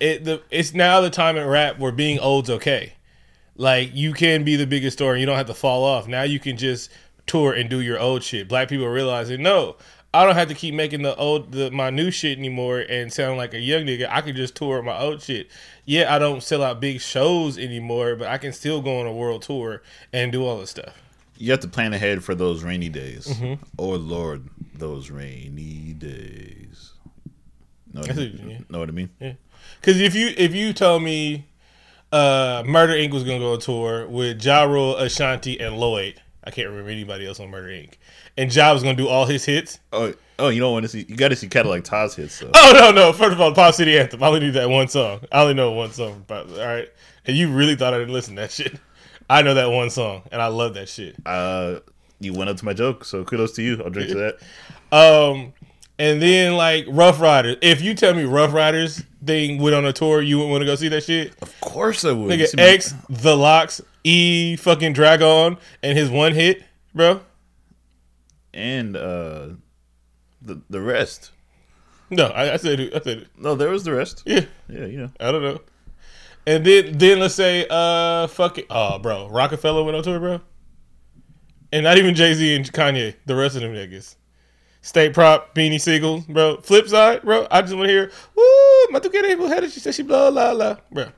it the it's now the time in rap where being old's okay. Like you can be the biggest star and you don't have to fall off. Now you can just tour and do your old shit. Black people are realizing no, I don't have to keep making the old the my new shit anymore and sound like a young nigga. I can just tour my old shit. Yeah, I don't sell out big shows anymore, but I can still go on a world tour and do all this stuff. You have to plan ahead for those rainy days. Mhm. Oh Lord, those rainy days. Know what, I mean? you know what I mean? Yeah. Because if you if you told me uh, Murder Inc. was gonna go on tour with Ja Rule, Ashanti, and Lloyd, I can't remember anybody else on Murder Inc. And Ja was gonna do all his hits. Oh, oh, you don't want to see. You got to see Cadillac Tah hits. So. Oh no, no! First of all, Pop City Anthem. I only need that one song. I only know one song. About, all right, and you really thought I didn't listen to that shit? I know that one song, and I love that shit. Uh, you went up to my joke, so kudos to you. I'll drink to that. Um, and then like Ruff Ryders. If you tell me Ruff Ryders thing went on a tour, you wouldn't want to go see that shit. Of course I would. Nigga, X, The LOX, E, fucking Drag-On, and his one hit, bro. and uh, the the rest. No, I, I said it. I said it. No, there was the rest. Yeah, Yeah, you know. I don't know. And then then let's say uh fuck it. Oh, bro, Roc-A-Fella went on tour, bro. And not even Jay Z and Kanye. The rest of them niggas. State prop, Beanie Sigel, bro. Flip side, bro. I just want to hear, woo, Matukere Mujer, she said she blah, la, la. Bro.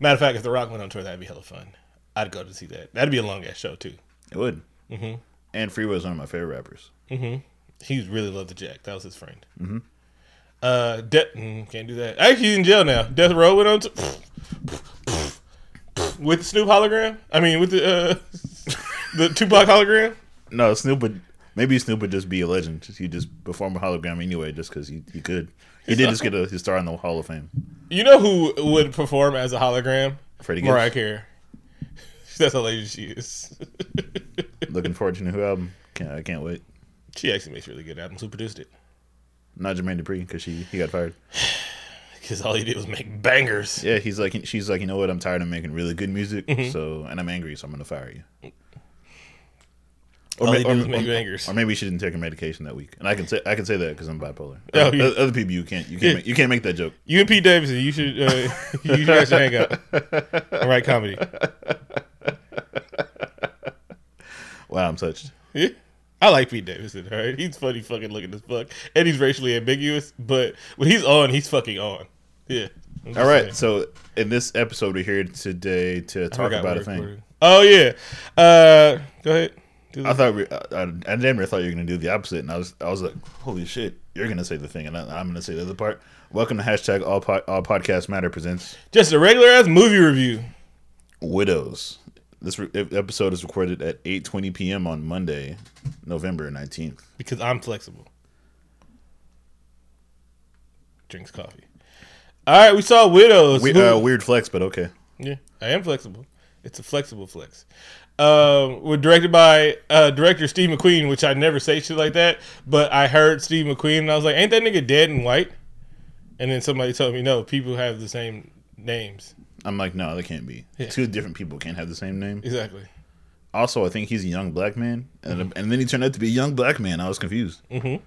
Matter of fact, if The Rock went on tour, that'd be hella fun. I'd go to see that. That'd be a long ass show, too. It would. Mhm. And Freeway's one of my favorite rappers. Mm-hmm. He really loved the Jack. That was his friend. Mm-hmm. Uh, De- mm, can't do that. Actually, he's in jail now. Death Row went on to with the Snoop hologram. I mean, with the uh, the Tupac hologram. No, Snoop would maybe Snoop would just be a legend. He just perform a hologram anyway, just because he, he could. He did just get a, his star in the Hall of Fame. You know who would perform as a hologram? Freddie Gibbs. Mariah Carey. That's how lazy she is. Looking forward to the new album. Can't, I can't wait. she actually makes really good albums. Who produced it? Not Jermaine Dupri because she he got fired. Because all he did was make bangers. Yeah, he's like she's like you know what I'm tired of making really good music. Mhm. So and I'm angry, so I'm gonna fire you. He did was make bangers. or maybe she didn't take her medication that week, and I can say I can say that because I'm bipolar. Oh, other, yeah. other people you can't you can't Yeah. make, you can't make that joke. You and Pete Davidson, you should uh, you guys should hang out and write comedy. Wow, I'm touched. Yeah. I like Pete Davidson, all right? He's funny fucking looking as fuck. And he's racially ambiguous, but when he's on, he's fucking on. Yeah. All right, saying. so in this episode, we're here today to talk about a thing. Oh, yeah. Uh, go ahead. Do I thought we, I, I, I damn near thought you were gonna do the opposite, and I was I was like, holy shit, you're gonna say the thing, and I, I'm gonna say the other part. Welcome to hashtag all po- all podcast matter presents Just a regular ass movie review. widows. This re- episode is recorded at 8:20 p.m. on Monday, November 19th. Because I'm flexible. Drinks coffee. All right, we saw Widows. We, uh, weird flex, but okay. Yeah, I am flexible. It's a flexible flex. Um, we're directed by uh, director Steve McQueen, which I never say shit like that, but I heard Steve McQueen and I was like, "Ain't that nigga dead and white?" And then somebody told me, "No, people have the same names." I'm like, no, they can't be. Yeah. Two different people can't have the same name. Exactly. Also, I think he's a young black man, and and then he turned out to be a young black man. I was confused. Mm-hmm.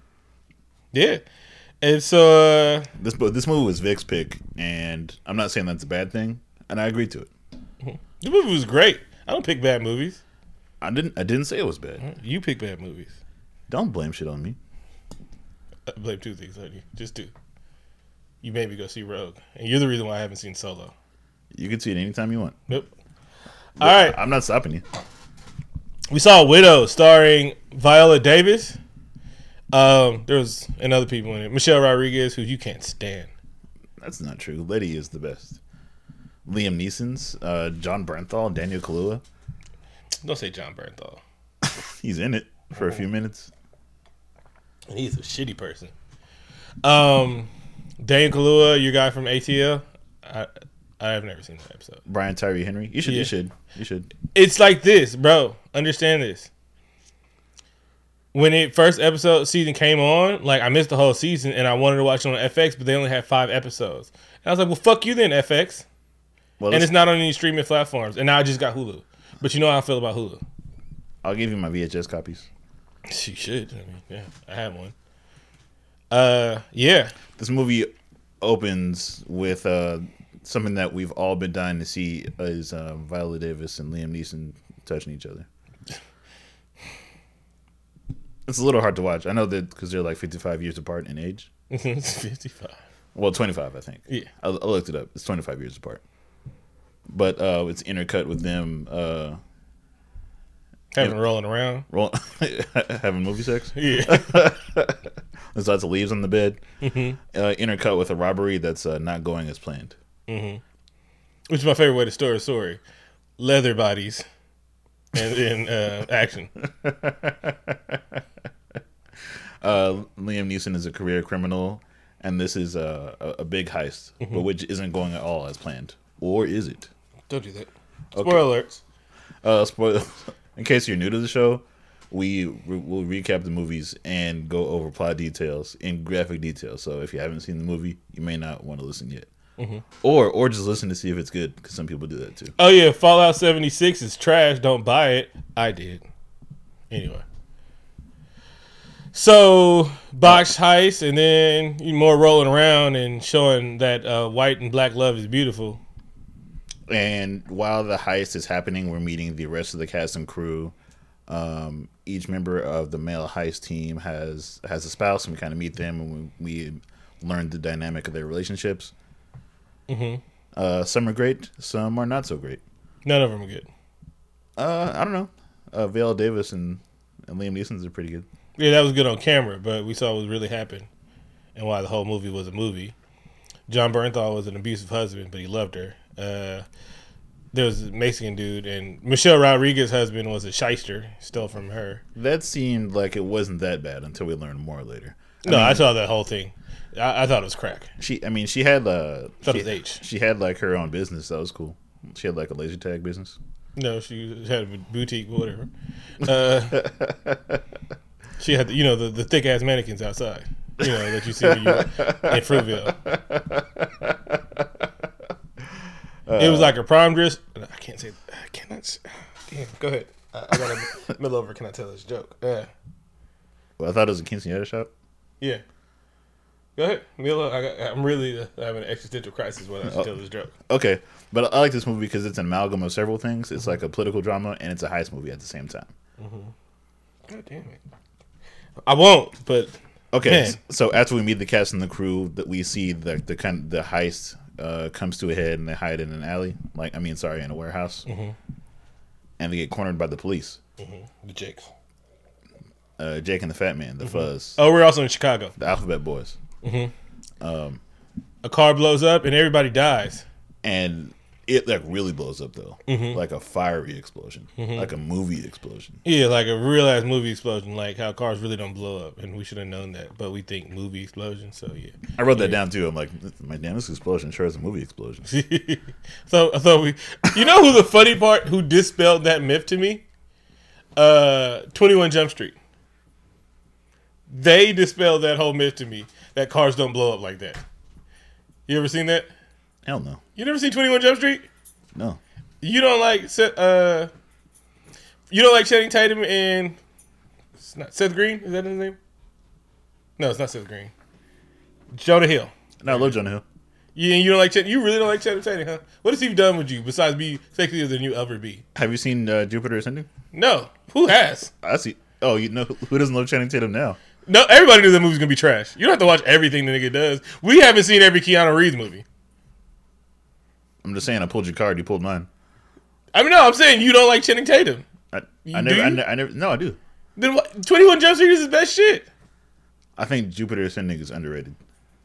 Yeah, and so uh, This this movie was Vic's pick, and I'm not saying that's a bad thing, and I agreed to it. the movie was great. I don't pick bad movies. I didn't I didn't say it was bad. You pick bad movies. Don't blame shit on me. I blame two things on you. Just two. You made me go see Rogue, and you're the reason why I haven't seen Solo. You can see it anytime you want. Nope. All right. I'm not stopping you. We saw Widow starring Viola Davis. Um, there was and other people in it. Michelle Rodriguez, who you can't stand. That's not true. Letty is the best. Liam Neeson's, uh, Jon Bernthal, Daniel Kaluuya. Don't say Jon Bernthal. He's in it for a few minutes. And he's a shitty person. Um, Daniel Kaluuya, your guy from ATL. I I have never seen that episode. Brian Tyree Henry. You should. Yeah. You should. You should. It's like this, bro. Understand this. When it first episode season came on, like I missed the whole season and I wanted to watch it on FX, but they only had five episodes. And I was like, well, fuck you then, FX. Well, and it's not on any streaming platforms. And now I just got Hulu. But you know how I feel about Hulu. I'll give you my VHS copies. You should. I mean, yeah, I have one. Uh, yeah. This movie opens with uh, something that we've all been dying to see is uh, Viola Davis and Liam Neeson touching each other. It's a little hard to watch. I know that because they're like 55 years apart in age. it's 55. Well, 25, I think. Yeah. I, I looked it up. It's 25 years apart. But uh, it's intercut with them uh, Having rolling around. roll, having movie sex. Yeah. There's lots of leaves on the bed. Uh, intercut with a robbery that's uh, not going as planned. Which is my favorite way to store a story. Leather bodies and in uh, action. Uh, Liam Neeson is a career criminal, and this is a, a, a big heist, but which isn't going at all as planned. Or is it? Don't do that. Spoiler alerts. Uh, spoil- in case you're new to the show, we re- will recap the movies and go over plot details in graphic detail. So if you haven't seen the movie, you may not want to listen yet, or or just listen to see if it's good because some people do that too. Oh yeah, Fallout 76 is trash. Don't buy it. I did. Anyway. So box heist and then more rolling around and showing that uh, white and black love is beautiful. And while the heist is happening, we're meeting the rest of the cast and crew. Um, each member of the male heist team has has a spouse, and we kind of meet them, and we, we learn the dynamic of their relationships. Mm-hmm. Uh, some are great, some are not so great. None of them are good. Uh, I don't know. Uh, Viola Davis and, and Liam Neeson's are pretty good. Yeah, that was good on camera, but we saw what really happened and why the whole movie was a movie. Jon Bernthal was an abusive husband, but he loved her. Uh, there was a Mexican dude, and Michelle Rodriguez's husband was a shyster, stole from her. That seemed like it wasn't that bad until we learned more later. No, I saw that whole thing. I, I thought it was crack. She, I mean, she had uh, she, H. she had like her own business. That was cool. She had like a laser tag business. No, she had a boutique, whatever. Uh, she had, you know, the, the thick ass mannequins outside, you know, that you see when you in Fruitvale. it was like a prom dress. I can't say. I cannot. Say, damn, go ahead. I, I got a middle over. Can I tell this joke? Yeah, Well, I thought it was a quinceanera shop. yeah. Go ahead, Milo. I got, I'm really uh, having an existential crisis when I should tell this joke. Okay, but I like this movie because it's an amalgam of several things. It's like a political drama and it's a heist movie at the same time. God damn it! I won't, but Okay, Man. so after we meet the cast and the crew, that we see the the kind of the heist uh, comes to a head and they hide in an alley. Like I mean, sorry, in a warehouse, and they get cornered by the police. the Jakes. Uh, Jake and the Fat Man, the Fuzz, Oh, we're also in Chicago. the Alphabet Boys, Um, A car blows up and everybody dies. and it like really blows up though, Mm-hmm. like a fiery explosion, like a movie explosion. Yeah, like a real ass movie explosion, like how cars really don't blow up, and we should have known that, but we think movie explosion. So yeah. I wrote that down too. I'm like, my damn, this explosion sure is a movie explosion. so thought we, you know, who the funny part who dispelled that myth to me? Uh, Twenty One Jump Street. They dispelled that whole myth to me that cars don't blow up like that. You ever seen that? Hell no, You never seen Twenty One Jump Street? no. You don't like uh, you don't like Channing Tatum and it's not Seth Green? Is that his name? No, it's not Seth Green. Jonah Hill. No, I love Jonah Hill. You you don't like Channing, you really don't like Channing Tatum, huh? What has he done with you besides be sexier than you ever be? Have you seen uh, Jupiter Ascending? No, who has? I see. Oh, you know who doesn't love Channing Tatum now? No, everybody knew that movie's gonna be trash. You don't have to watch everything the nigga does. We haven't seen every Keanu Reeves movie. I'm just saying, I pulled your card. You pulled mine. I mean, no, I'm saying you don't like Channing Tatum. I, I never, I, ne- I never. No, I do. Then what, 21 Jump Street is his best shit. I think Jupiter Ascending is underrated.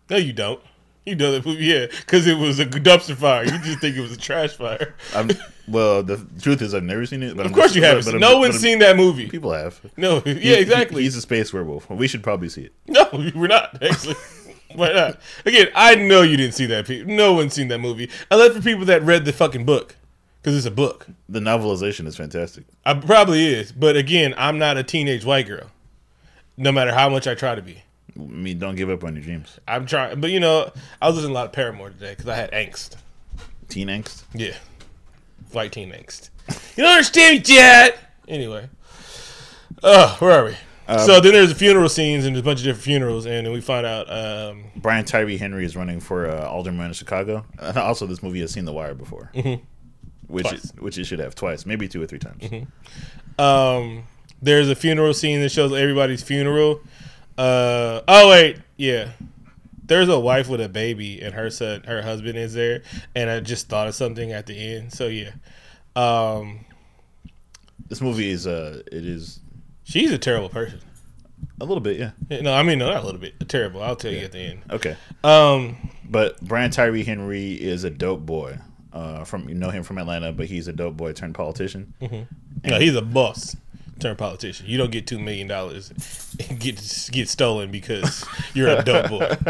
No, you don't. You know that movie, yeah, because it was a dumpster fire. You just think it was a trash fire. I'm, well, the truth is, I've never seen it. But Of course you haven't. But, but no I'm- one's seen that movie. People have. No, yeah, He- exactly. he's a space werewolf. We should probably see it. No, we're not actually. Why not? Again, I know you didn't see that. No one's seen that movie, unless for people that read the fucking book, because it's a book. The novelization is fantastic. I probably is, but again, I'm not a teenage white girl. No matter how much I try to be, I mean, don't give up on your dreams. I'm trying. But you know, I was listening to a lot of Paramore today because I had angst. Teen angst. Yeah, white teen angst. You don't understand me yet. Anyway, uh, where are we? So then there's a funeral scenes and there's a bunch of different funerals, and then we find out. Um, Brian Tyree Henry is running for uh, alderman in Chicago. Also, this movie has seen The Wire before, which Twice. it, which it should have twice, maybe two or three times. um, there's a funeral scene that shows everybody's funeral. Uh, oh wait, yeah. There's a wife with a baby, and her son, her husband is there, and I just thought of something at the end. So yeah, um, This movie is uh, it is she's a terrible person. a little bit, yeah. No, I mean no, not a little bit terrible. I'll tell you at the end. Okay, Um, but Brian Tyree Henry is a dope boy. Uh, from you know him from Atlanta, but he's a dope boy turned politician. no, he's a boss turned politician. You don't get two million dollars get get stolen because you're a dope boy.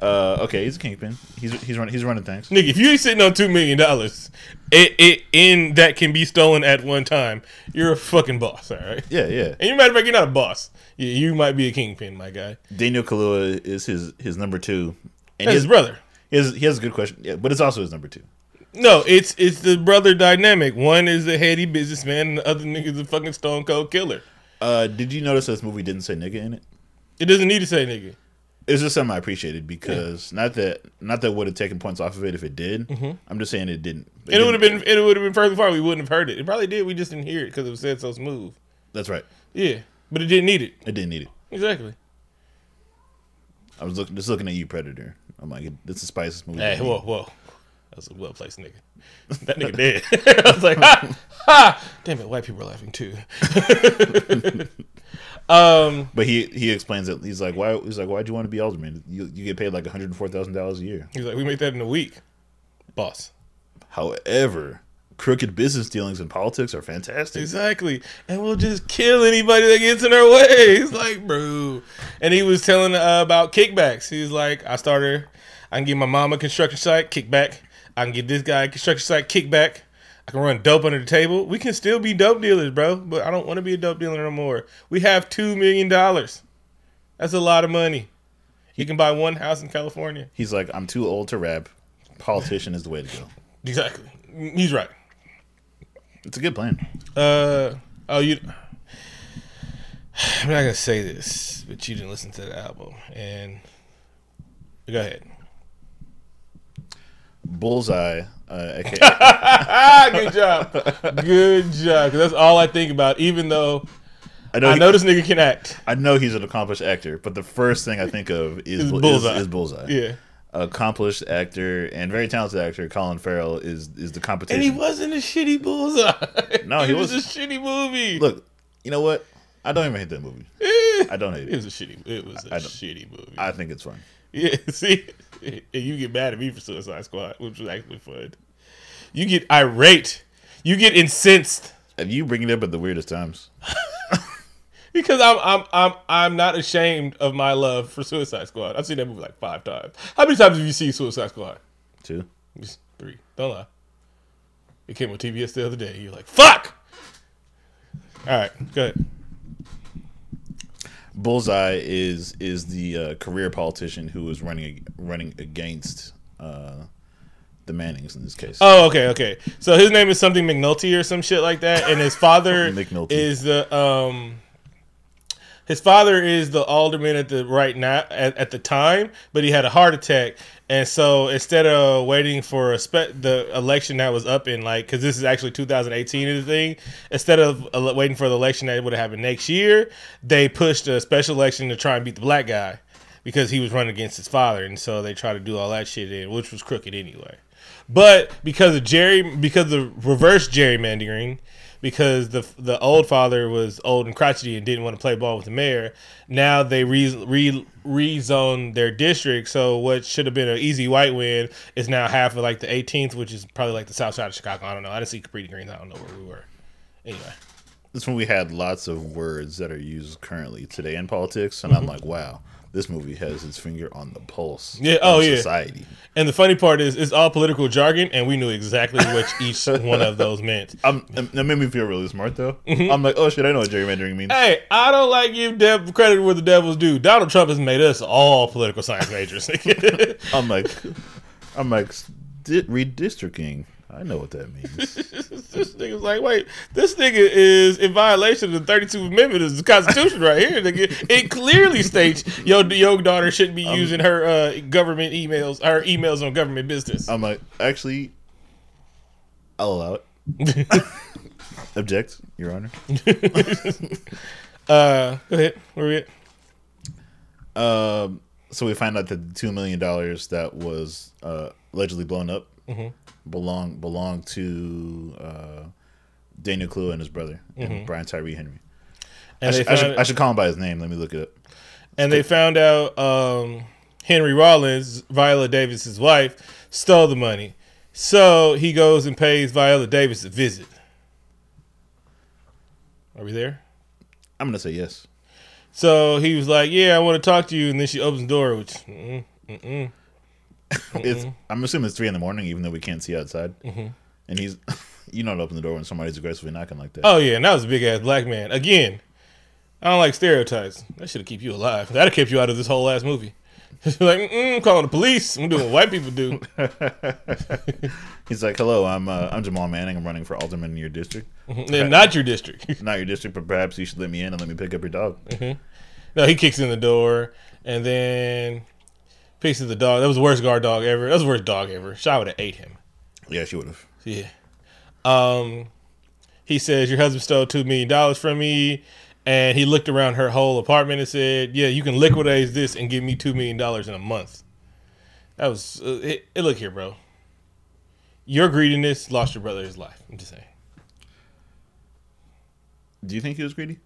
Uh, okay, he's a kingpin. He's he's running he's running things. Nigga, if you ain't sitting on two million dollars, it it in that can be stolen at one time, you're a fucking boss, all right. Yeah, yeah. And you matter of fact, you're not a boss. You, you might be a kingpin, my guy. Daniel Kaluuya is his his number two, and his his brother. He has, he has a good question, yeah, but it's also his number two. No, it's it's the brother dynamic. One is a heady businessman, and the other nigga's a fucking stone cold killer. Uh, did you notice this movie didn't say nigga in it? It doesn't need to say nigga. It's just something I appreciated because not that not that would have taken points off of it if it did. I'm just saying it didn't. It would have been it would have been further far. We wouldn't have heard it. It probably did. We just didn't hear it because it was said so smooth. That's right. Yeah, but it didn't need it. It didn't need it. Exactly. I was looking just looking at you, Predator. I'm like, this is the spiciest movie. Hey, whoa, whoa. That was a well placed nigga. That nigga dead. I was like, ha, ha. Damn it, white people are laughing too. um, But he he explains it. He's like, why? He's like, why'd you want to be alderman? You you get paid like 104 thousand dollars a year. he's like, we make that in a week, boss. However, crooked business dealings in politics are fantastic. Exactly, and we'll just kill anybody that gets in our way. He's like, bro, and he was telling uh, about kickbacks. He's like, I started. I can give my mom a construction site kickback. I can get this guy construction site kickback. I can run dope under the table. We can still be dope dealers, bro. But I don't want to be a dope dealer no more. We have two million dollars. That's a lot of money. You can buy one house in California. He's like, I'm too old to rap. Politician is the way to go. Exactly. He's right. It's a good plan. Uh oh, you. I'm not gonna say this, but you didn't listen to the album, and go ahead. Bullseye, uh, good job, good job. that's all I think about. Even though I know, I he- know this nigga can act. I know he's an accomplished actor, but the first thing I think of is, Is is, Bullseye. is Bullseye. Yeah, Accomplished actor and very talented actor Colin Farrell is is the competition. and he wasn't a shitty bullseye. No, he was was- a shitty movie. Look, you know what? I don't even hate that movie. I don't hate it it. was a shitty. It was a shitty movie. I think it's fun. Yeah, see, and you get mad at me for Suicide Squad, which was actually fun. You get irate. You get incensed Have you bring it up at the weirdest times? because I'm I'm I'm I'm not ashamed of my love for Suicide Squad. I've seen that movie like five times. How many times have you seen Suicide Squad? Two, Just three. Don't lie. It came on TBS the other day. You're like, fuck. All right, go ahead. Bullseye is is the uh, career politician who is running running against uh, the Mannings in this case. Oh, okay, okay. So his name is something McNulty or some shit like that, and his father McNulty. is the um. His father is the alderman at the right now at, at the time, but he had a heart attack, and so instead of waiting for spe- the election that was up in like, because this is actually 2018 is the thing, instead of waiting for the election that would have happened next year, they pushed a special election to try and beat the black guy because he was running against his father, and so they tried to do all that shit in, which was crooked anyway. But because of Jerry, because of reverse gerrymandering, because the the old father was old and crotchety and didn't want to play ball with the mayor, now they re, re rezone their district. So what should have been an easy white win is now half of like the 18th, which is probably like the south side of Chicago. I don't know. I didn't see Cabrini Greens. I don't know where we were. Anyway, This we had lots of words that are used currently today in politics, and I'm mm-hmm. like, wow, this movie has its finger on the pulse. Yeah, oh, yeah. society. and the funny part is, it's all political jargon, and we knew exactly which each one of those meant. Um, that made me feel really smart though. Mm-hmm. I'm like, oh shit, I know what gerrymandering means. Hey, I don't like give dev- credit where the devil's due. Donald Trump has made us all political science majors. I'm like, I'm like, di- redistricting. I know what that means. this nigga's like, wait, this nigga is in violation of the 32th Amendment of the Constitution right here. Nigga. It clearly states your your daughter shouldn't be using her uh, government emails, her emails on government business. I'm like, actually, I'll allow it. Object, Your Honor. Uh, go ahead. Where we at? Um, so we find out that the two million dollars that was uh, allegedly blown up belong belonged to uh, Daniel Kaluuya and his brother and Brian Tyree Henry. I, And they should, I, should, I should call him by his name. Let me look it up. and they found out um, Henry Rollins, Viola Davis's wife, stole the money. So he goes and pays Viola Davis a visit. Are we there? I'm gonna say yes. So he was like, "Yeah, I want to talk to you," and then she opens the door, which mm, mm-mm. It's mm-hmm. I'm assuming it's three in the morning, even though we can't see outside. Mm-hmm. And he's, you don't open the door when somebody's aggressively knocking like that. oh yeah, and that was a big ass black man again. I don't like stereotypes. That should have kept you alive. That'd have kept you out of this whole ass movie. like, mm-mm, calling the police. I'm doing what white people do. He's like, "Hello, I'm uh, I'm Jamal Manning. I'm running for alderman in your district. Mm-hmm. and not your district. Not your district, but perhaps you should let me in and let me pick up your dog." No, he kicks in the door and then picks up the dog. That was the worst guard dog ever. That was the worst dog ever. Shaw would have ate him. Yeah, she would have. Yeah. Um, he says your husband stole two million dollars from me, and he looked around her whole apartment and said, "Yeah, you can liquidate this and give me two million dollars in a month." That was uh, it, it. Look here, bro. Your greediness lost your brother his life. I'm just saying. Do you think he was greedy?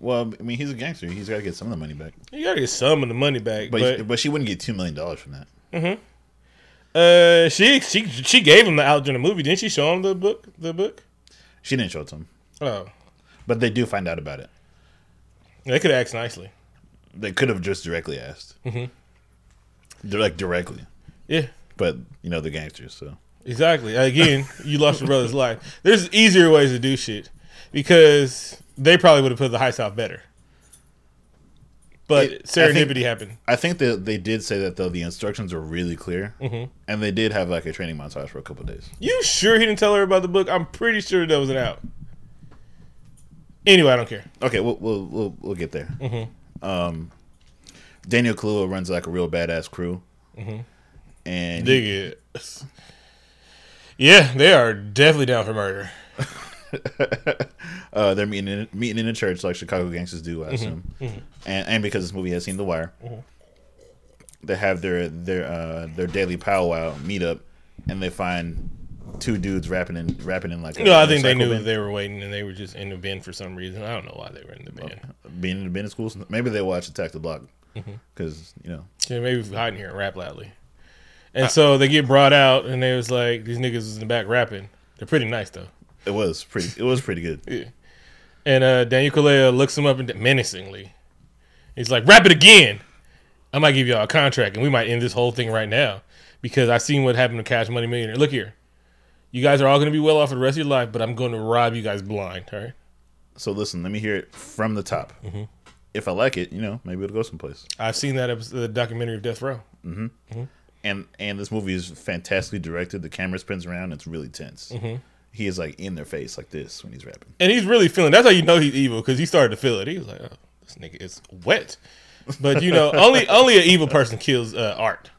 Well, I mean, he's a gangster. He's got to get some of the money back. You gotta get some of the money back, But but, but, she wouldn't get two million dollars from that. uh, she she she gave him the out during the movie. Didn't she show him the book? The book? She didn't show it to him, Oh, but they do find out about it. they could ask nicely. They could have just directly asked. Mm-hmm. They're like directly, Yeah. but you know the gangsters. So Exactly. Again, you lost your brother's life. There's easier ways to do shit because they probably would have put the heist out better. But It- I think- serendipity happened. I think that they did say that though the instructions were really clear, mm-hmm. and they did have like a training montage for a couple of days. You sure he didn't tell her about the book? I'm pretty sure that wasn't out. Anyway, I don't care. Okay, we'll we'll we'll, we'll get there. Mm-hmm. Um, Daniel Kaluuya runs like a real badass crew, mm-hmm. and Dig it. Yeah, they are definitely down for murder. uh, they're meeting in, meeting in a church like Chicago gangsters do, I assume, and and because this movie has seen The Wire, they have their their uh, their daily powwow meetup, and they find two dudes rapping in rapping in like a, No, I think they knew bin. they were waiting and they were just in the bin for some reason. I don't know why they were in the bin. being in the bin in school, Maybe they watch Attack the Block Mm-hmm. because you know Yeah, maybe hiding here and rap loudly. And so they get brought out, and they was like, these niggas was in the back rapping. They're pretty nice though. It was pretty it was pretty good. Yeah. And uh, Daniel Kaluuya looks him up and menacingly. He's like, "Rap it again. I might give y'all a contract, and we might end this whole thing right now because I seen what happened to Cash Money Millionaire. Look here, you guys are all going to be well off for the rest of your life, but I'm going to rob you guys blind. All right? So listen, let me hear it from the top. Mm-hmm. If I like it, you know, maybe it'll go someplace. I've seen that episode, the documentary of Death Row. And and this movie is fantastically directed. The camera spins around. It's really tense. Mm-hmm. He is like in their face like this when he's rapping. and he's really feeling. That's how you know he's evil because he started to feel it. He was like, "Oh, this nigga is wet." But you know, only only an evil person kills uh, art.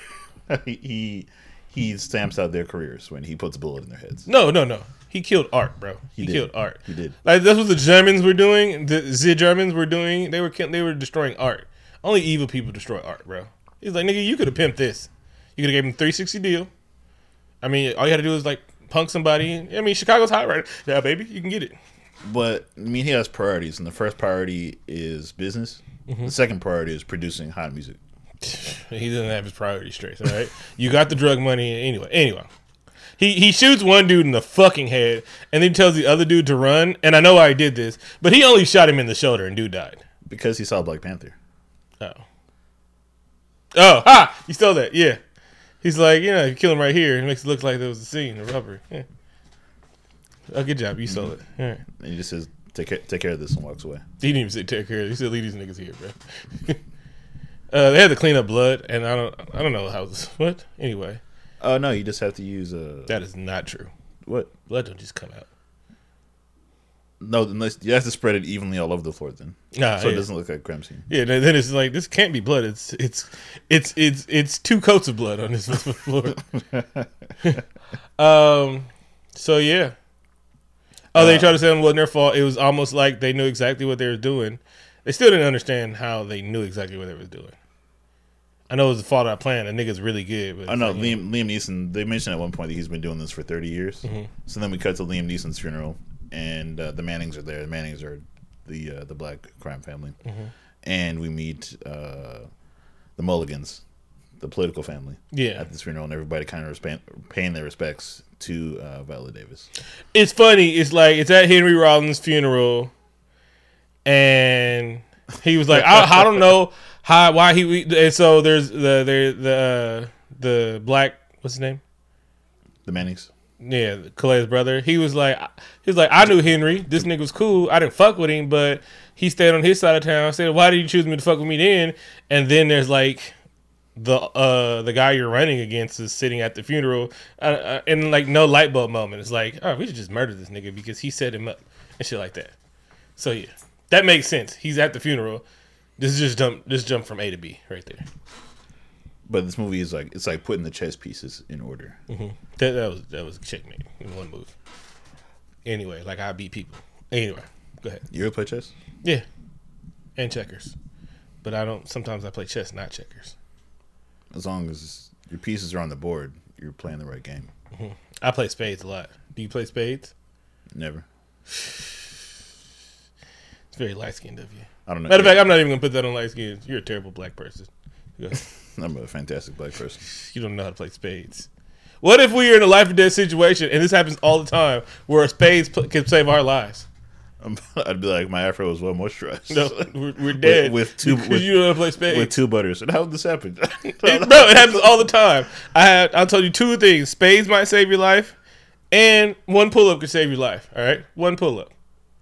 he, he he stamps out their careers when he puts a bullet in their heads. No, no, no. He killed art, bro. He, did. killed art. He did. Like that's what the Germans were doing. The, the Germans were doing. They were they were destroying art. Only evil people destroy art, bro. He's like, nigga, you could have pimped this. You could have gave him three sixty deal. I mean, all you had to do is like punk somebody. I mean, Chicago's hot right now. Yeah, baby, you can get it. But I mean, he has priorities, and the first priority is business. Mm-hmm. The second priority is producing hot music. He doesn't have his priorities straight. All right, you got the drug money anyway. Anyway, he he shoots one dude in the fucking head, and then tells the other dude to run. And I know why he did this, but he only shot him in the shoulder, and dude died. Because he saw Black Panther. Oh, oh, ha! You stole that, yeah. He's like, you know, you kill him right here. It makes it look like there was a scene, a rubber. Yeah. Oh, good job. You stole it. All right. And he just says, "Take care, take care of this," and walks away. He didn't even say take care of it. He said leave these niggas here, bro. uh, they had to clean up blood, and I don't, I don't know how this. What? Anyway, Oh no, you just have to use uh That is not true. what? Blood don't just come out. No, unless you have to spread it evenly all over the floor then, Nah, so yeah. it doesn't look like crime scene. Yeah, then it's like this can't be blood. It's it's it's it's it's two coats of blood on this floor. um. So yeah. Oh, they Uh, tried to say it wasn't their fault. It was almost like they knew exactly what they were doing. They still didn't understand how they knew exactly what they were doing. I know it was the fault of our plan. The nigga's really good. But I know like, Liam Liam Neeson. They mentioned at one point that he's been doing this for thirty years. Mm-hmm. So then we cut to Liam Neeson's funeral, and uh, the Mannings are there. The Mannings are the uh, the black crime family, Mm-hmm. and we meet uh, the Mulligans, the political family. Yeah. at this funeral, and everybody kind of resp- paying their respects to uh, Viola Davis. it's funny. It's like it's at Henry Rollins' funeral, and he was like, I, I don't know how why he. And so there's the the the uh, the black what's his name? The Mannings. Yeah, Clay's brother. He was like, he was like, I knew Henry. This nigga was cool. I didn't fuck with him, but he stayed on his side of town. I said, why did you choose me to fuck with me then? And then there's like the uh the guy you're running against is sitting at the funeral, uh, uh, and like no light bulb moment. It's like, oh, we should just murder this nigga because he set him up and shit like that. So yeah, that makes sense. He's at the funeral. This is just jump. This jump from A to B right there. But this movie is like it's like putting the chess pieces in order. Mm-hmm. That, that was that was a checkmate in one move. Anyway, like I beat people. Anyway, go ahead. You ever play chess? Yeah, and checkers, but I don't. Sometimes I play chess, not checkers. As long as your pieces are on the board, you're playing the right game. Mm-hmm. I play spades a lot. Do you play spades? Never. It's very light skinned of you. I don't know. Matter of fact, I'm not even gonna put that on light skin. You're a terrible black person. I'm a fantastic black person. You don't know how to play spades. What if we are in a life or death situation, and this happens all the time, where a spades pl- can save our lives? I'd be like, my afro was well moisturized. No, we're, we're dead with two- with- you don't know how to play spades. with two butters. And how did this happen? It- bro, it happens all the time. I had I'll tell you two things. Spades might save your life, and one pull up could save your life. All right, one pull up.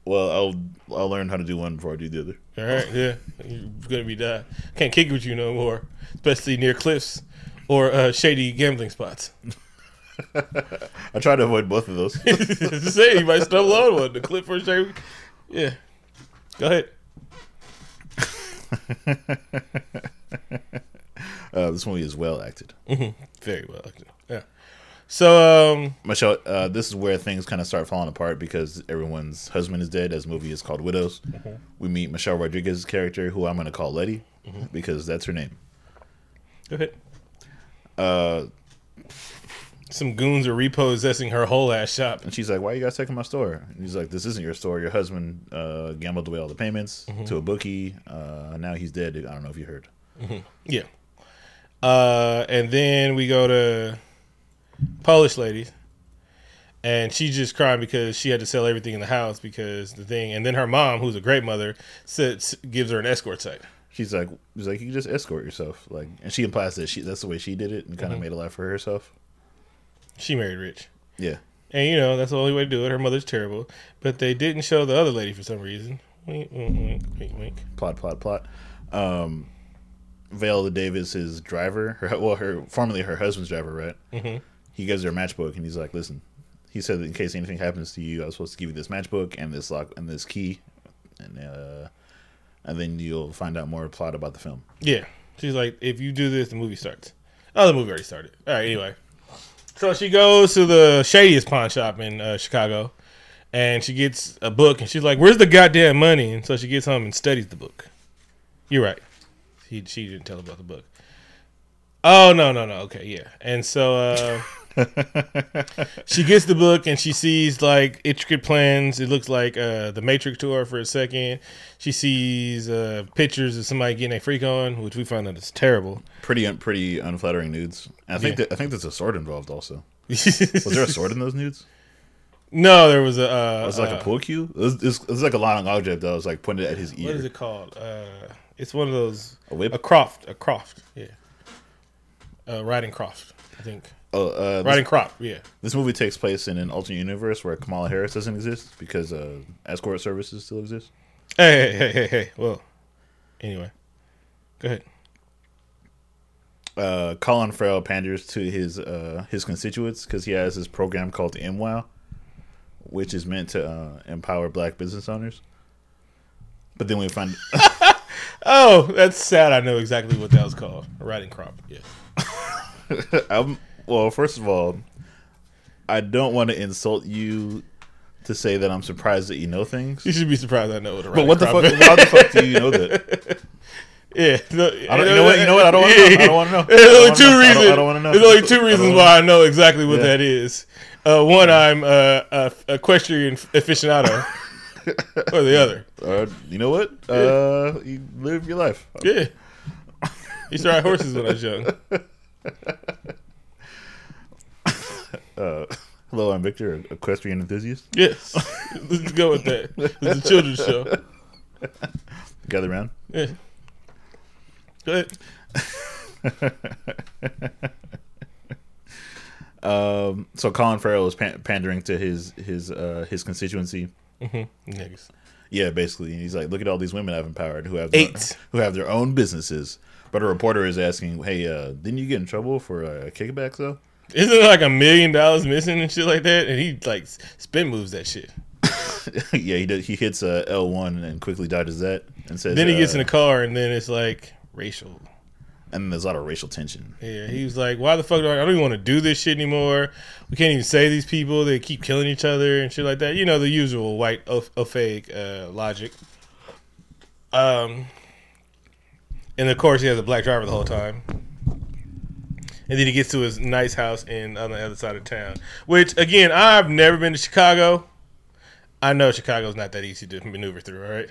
Well, I'll I'll learn how to do one before I do the other. All right, yeah, you're gonna be die. Can't kick with you no more, especially near cliffs or uh, shady gambling spots. I try to avoid both of those. Say you might stumble on one. The cliff or shady. Yeah, go ahead. Uh, this movie is well acted. Very well. Yeah. So um, Michelle, uh, this is where things kind of start falling apart because everyone's husband is dead. As movie is called Widows. We meet Michelle Rodriguez's character, who I'm going to call Letty, because that's her name. go ahead. Uh, Some goons are repossessing her whole ass shop. and she's like, "Why are you guys taking my store?" And he's like, "This isn't your store. Your husband uh, gambled away all the payments to a bookie. Uh, now he's dead. I don't know if you heard." Yeah. Uh, and then we go to Polish lady, and she's just crying because she had to sell everything in the house because the thing. And then her mom, who's a great mother, says gives her an escort site. She's like, "She's like, you can just escort yourself." Like, and she implies that she that's the way she did it and kind of made a life for herself. She married rich, Yeah, and you know that's the only way to do it. Her mother's terrible, but they didn't show the other lady for some reason. Wink, wink, wink, wink, wink. plot, plot, plot. Um, Viola Davis, his driver, her well, her formerly her husband's driver, right? Mhm. He gives her a matchbook, and he's like, "Listen," he said, "in case anything happens to you, I was supposed to give you this matchbook and this lock and this key, and uh, and then you'll find out more plot about the film." Yeah. She's like, if you do this, the movie starts. Oh, the movie already started. All right, anyway. So she goes to the shadiest pawn shop in uh, Chicago and she gets a book and she's like, where's the goddamn money? And so she gets home and studies the book. You're right. She, she didn't tell about the book. Oh, no, no, no. Okay, yeah. And so uh, she gets the book and she sees like intricate plans. It looks like uh, the Matrix to her for a second. She sees uh, pictures of somebody getting a freak on, which we find out is terrible. Pretty, un- pretty unflattering nudes. And I think Yeah. that I think there's a sword involved also. Was there a sword in those nudes? No, there was a. Uh, Was like uh, a pool cue? It was, it was, it was like a long object that was like pointed at his ear. What is it called? Uh, it's one of those. A whip? A croft. A croft. Yeah. Uh, riding croft. I think. Oh, uh, this, Riding crop. Yeah. this movie takes place in an alternate universe where Kamala Harris doesn't exist because uh, escort services still exist. Hey, hey, hey, hey, hey. Well, anyway, go ahead. uh, Colin Farrell panders to his uh, his constituents because he has this program called MWOW, which is meant to uh, empower Black business owners. But then we find, Oh, that's sad. I know exactly what that was called. A riding crop. Yeah. I'm, well, first of all, I don't want to insult you to say that I'm surprised that you know things. You should be surprised I know what a But what the fuck? is. How the fuck do you know that? Yeah. No, I don't, you know what? You know what? I don't want to know. I don't want to know. There's only two know. I reasons. don't- I don't want to know. There's only two reasons wanna- why I know exactly what Yeah. that is. Uh, one, I'm uh, a equestrian aficionado, or the other. Uh, you know what? Uh, you live your life. Yeah. Used to ride horses when I was young. Uh, hello, I'm Victor, an equestrian enthusiast. Yes. Let's go with that. It's a children's show. Gather around. Yeah. Go ahead. Um, so Colin Farrell is pan- pandering to his his uh, his constituency. Niggas. Yeah, basically, and he's like, "Look at all these women I've empowered who have their, Eight. who have their own businesses." But a reporter is asking, "Hey, uh, didn't you get in trouble for uh, kickbacks though?" Isn't it like a million dollars missing and shit like that? And he like spin moves that shit. yeah, he does, he hits a L one and quickly dodges that and says. Then he gets uh, in the car and then it's like racial. and there's a lot of racial tension. Yeah, he was like, "Why the fuck do I? I don't even want to do this shit anymore. We can't even say these people. They keep killing each other and shit like that. You know the usual white o, o fake uh, logic." Um, and of course he has a black driver the whole time. And then he gets to his nice house in on the other side of town. Which again, I've never been to Chicago. I know Chicago's not that easy to maneuver through. All right,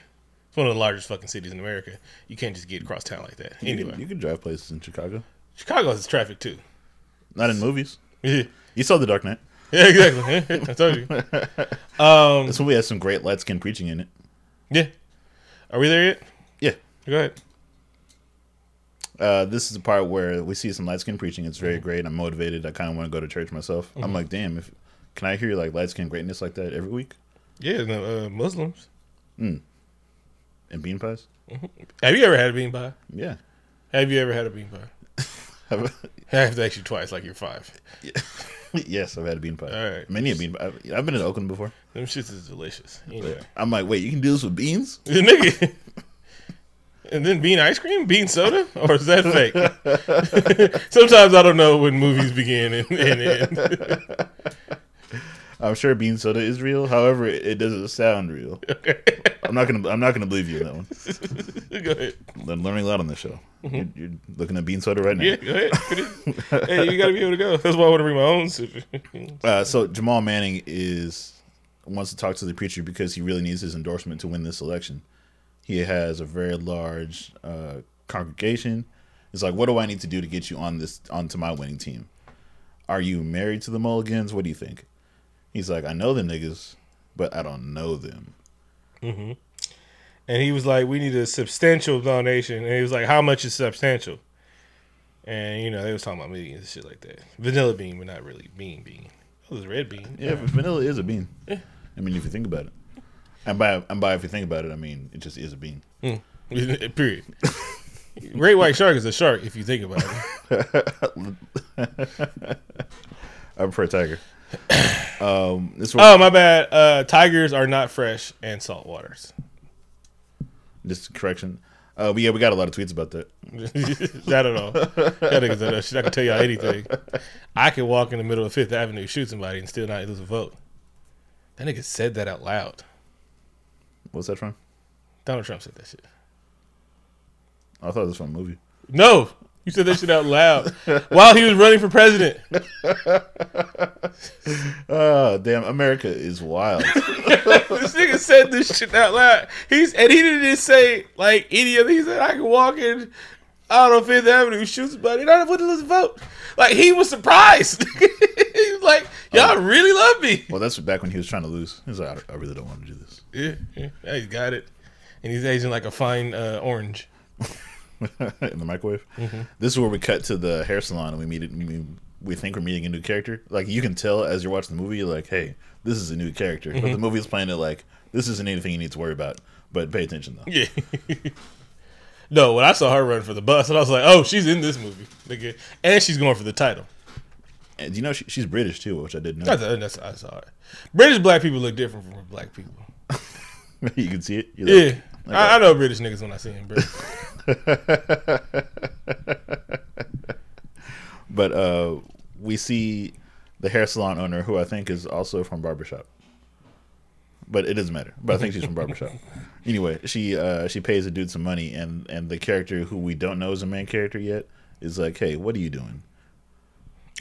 it's one of the largest fucking cities in America. You can't just get across town like that. You Anyway, can, you can drive places in Chicago, Chicago has traffic too. not in movies. Yeah. You saw The Dark Knight. Yeah, exactly. I told you. Um, This movie has some great light skin preaching in it. yeah. Are we there yet? Yeah. Go ahead. Uh, this is the part where we see some light skin preaching. It's very great. I'm motivated. I kind of want to go to church myself. I'm like, damn, if can I hear like light skin greatness like that every week? Yeah, no, uh, Muslims. And bean pies? Have you ever had a bean pie? Yeah. Have you ever had a bean pie? I have to ask you twice, like you're five. yes, I've had a bean pie. All right. Many a bean pie. I've, I've been in Oakland before. Them shits is delicious. Anyway. I'm like, wait, you can do this with beans? Nigga. And then bean ice cream, bean soda, or is that fake? Sometimes I don't know when movies begin and, and end. I'm sure bean soda is real. However, it, doesn't sound real. Okay. I'm not gonna. I'm not gonna believe you on that one. go ahead. I'm learning a lot on this show. You're, you're looking at bean soda right now. Mm-hmm. Yeah, go ahead. hey, you gotta be able to go. That's why I want to bring my own. Uh, so Jamal Manning is wants to talk to the preacher because he really needs his endorsement to win this election. He has a very large uh, congregation. It's like, what do I need to do to get you on this onto my winning team? Are you married to the Mulligans? What do you think? He's like, I know them niggas, but I don't know them. and he was like, "We need a substantial donation." And he was like, "How much is substantial?" And you know, they was talking about millions and shit like that. Vanilla bean, but not really bean bean. Oh, there's red bean. Yeah, but vanilla is a bean. Yeah. I mean, if you think about it, and by and by if you think about it, I mean it just is a bean. Period. Great white shark is a shark if you think about it. I prefer tiger. Um, this Oh my bad. Uh, tigers are not fresh and salt waters. just a correction. Uh, but yeah, we got a lot of tweets about that. I don't know. That niggas don't know shit. I can tell y'all anything. I could walk in the middle of Fifth Avenue, shoot somebody, and still not lose a vote. That nigga said that out loud. What's that from? Donald Trump said that shit. I thought it was from a movie. No, you said that shit out loud while he was running for president. Oh, damn! America is wild. this nigga said this shit out loud. He's and he didn't just say like any. He said I can walk in out on Fifth Avenue, shoot somebody, and I wouldn't lose a vote. Like he was surprised. he was like, "Y'all really love me." well, that's back when he was trying to lose. He was like, I, I really don't want to do this. Yeah, yeah, yeah, he's got it, and he's aging like a fine uh, orange. in the microwave. Mm-hmm. This is where we cut to the hair salon and we meet it. We, we think we're meeting a new character. Like you can tell as you're watching the movie, you're like, hey, this is a new character. But Mm-hmm. the movie's playing it like this isn't anything you need to worry about. But pay attention though. Yeah. No, when I saw her run for the bus, and I was like, "Oh, she's in this movie, nigga," and she's going for the title. And you know she, she's British too, which I didn't know. That's, that's I saw it. British black people look different from black people. you can see it. You're Yeah, like, I, I know British niggas when I see them, but uh, we see the hair salon owner, who I think is also from Barbershop. But it doesn't matter. But I think she's from Barbershop. Anyway, she uh, she pays a dude some money, and and the character who we don't know is a main character yet is like, hey, what are you doing?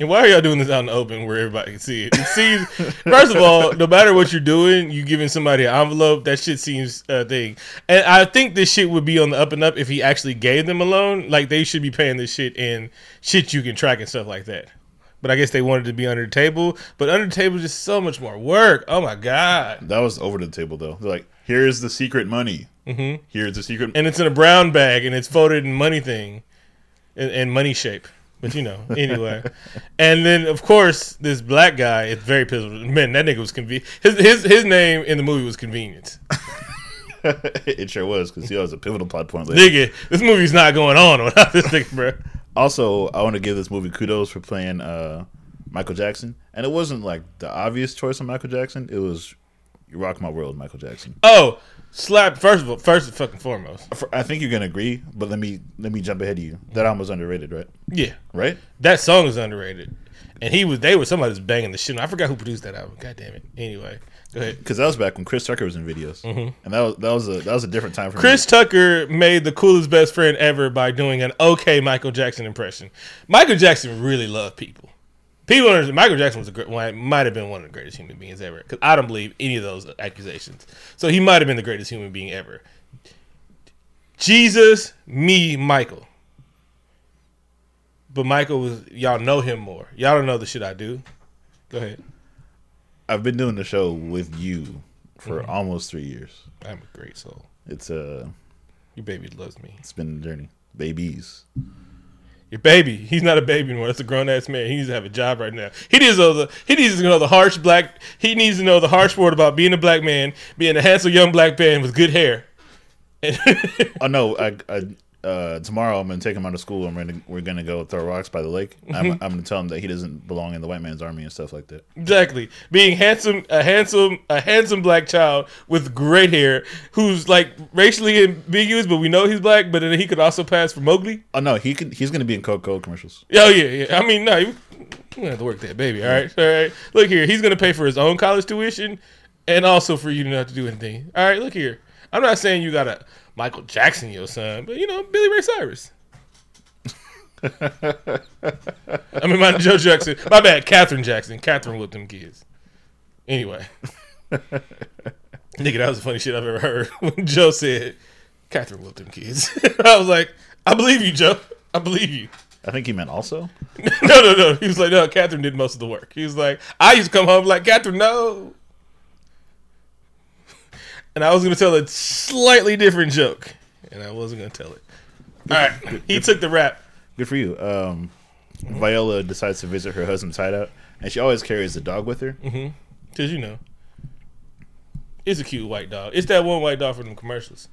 And why are y'all doing this out in the open where everybody can see it? It seems, first of all, no matter what you're doing, you giving somebody an envelope. That shit seems a uh, thing. And I think this shit would be on the up and up if he actually gave them a loan. Like they should be paying this shit in shit you can track and stuff like that. But I guess they wanted to be under the table. But under the table is just so much more work. Oh my god! That was over the table though. They're like, here's the secret money. Mm-hmm. Here's the secret. And it's in a brown bag and it's folded in money thing, in, in money shape. But you know, anyway. and then of course this black guy is very pivotal. Man, that nigga was convenient. His his his name in the movie was convenience. it sure was because he was a pivotal plot point. Later. Nigga, this movie's not going on without this nigga, bro. Also, I want to give this movie kudos for playing uh, Michael Jackson, and it wasn't like the obvious choice of Michael Jackson. It was "You Rock My World," Michael Jackson. Oh, slap! First of all, first and fucking foremost, I think you're gonna agree, but let me let me jump ahead of you. That album was underrated, right? yeah, Right? that song is underrated. And he was, they were somebody was banging the shit. I forgot who produced that album. God damn it. Anyway, go ahead. Because that was back when Chris Tucker was in videos, and that was that was a that was a different time for Mm-hmm. Chris Tucker made the coolest best friend ever by doing an okay Michael Jackson impression. Michael Jackson really loved people. People understand Michael Jackson was a great, might have been one of the greatest human beings ever. Because I don't believe any of those accusations. So he might have been the greatest human being ever. Jesus, me, Michael. But Michael was y'all know him more. Y'all don't know the shit I do. Go ahead. I've been doing the show with you for Mm-hmm. almost three years. I'm a great soul. It's uh, Your baby loves me. it's been a journey. Babies. Your baby. He's not a baby anymore. That's a grown ass man. He needs to have a job right now. He needs to know the he needs to know the harsh black he needs to know the harsh word about being a black man, being a handsome young black man with good hair. Oh no! I, I uh, tomorrow I'm gonna take him out of school. and we're gonna we're gonna go throw rocks by the lake. Mm-hmm. I'm, I'm gonna tell him that he doesn't belong in the white man's army and stuff like that. exactly. Being handsome a handsome a handsome black child with great hair who's like racially ambiguous, but we know he's black, but then he could also pass for Mowgli. Oh no, he could. He's gonna be in Coca Cola commercials. Oh yeah, yeah. I mean, no, you you gonna have to work that baby. All right, all right. Look here, he's gonna pay for his own college tuition, and also for you to not to do anything. All right, look here. I'm not saying you got to Michael Jackson your son, but you know Billy Ray Cyrus. I mean, my Joe Jackson. My bad, Katherine Jackson. Katherine with them kids. Anyway, nigga, that was the funny shit I've ever heard when Joe said, "Katherine with them kids." I was like, I believe you, Joe. I believe you. I think he meant also. no, no, no. He was like, no, Katherine did most of the work. He was like, I used to come home like, Katherine, no. And I was going to tell a slightly different joke, and I wasn't going to tell it. All right. He took the rap. Good for you. Um, Viola decides to visit her husband's hideout, and she always carries the dog with her. Because, you know, it's a cute white dog. It's that one white dog from the commercials.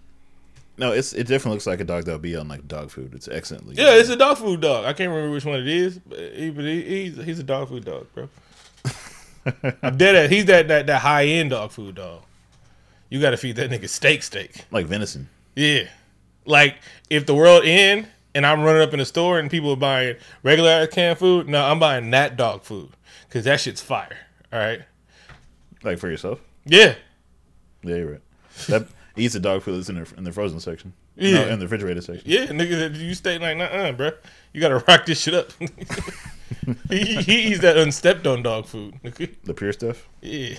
No, it's it definitely looks like a dog that would be on like dog food. It's excellently. Yeah, it's a dog food dog. I can't remember which one it is, but, he, but he, he's, he's a dog food dog, bro. I'm dead at He's that, that, that high end dog food dog. You got to feed that nigga steak steak. like venison. Yeah. Like if the world end and I'm running up in the store and people are buying regular canned food, no, I'm buying that dog food because that shit's fire. All right. Like for yourself. Yeah. Yeah, you're right. That eats the dog food that's in the in the frozen section. Yeah. No, in the refrigerator section. Yeah, nigga, you stay like, nah, uh, bro. You gotta rock this shit up. he, he eats that unstepped on dog food. The pure stuff. yeah.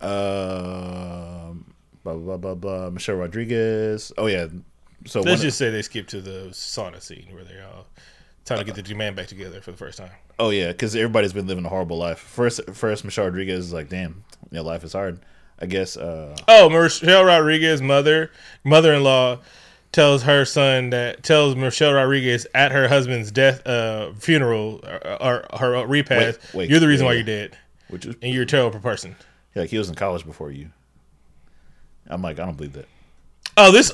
Um, blah blah blah blah. Michelle Rodriguez. Oh yeah. So Let's just say they skipped to the sauna scene where they're all trying to get the two man back together for the first time. oh yeah, because everybody's been living a horrible life. First, first Michelle Rodriguez is like, damn, your life is hard. I guess. Uh, Oh, Michelle Rodriguez, mother, mother-in-law, tells her son that tells Michelle Rodriguez at her husband's death uh, funeral or, or her repast, Wait, wait, you're the reason why you're dead, which is and you're a terrible person. Like he was in college before you. I'm like, I don't believe that. Oh, this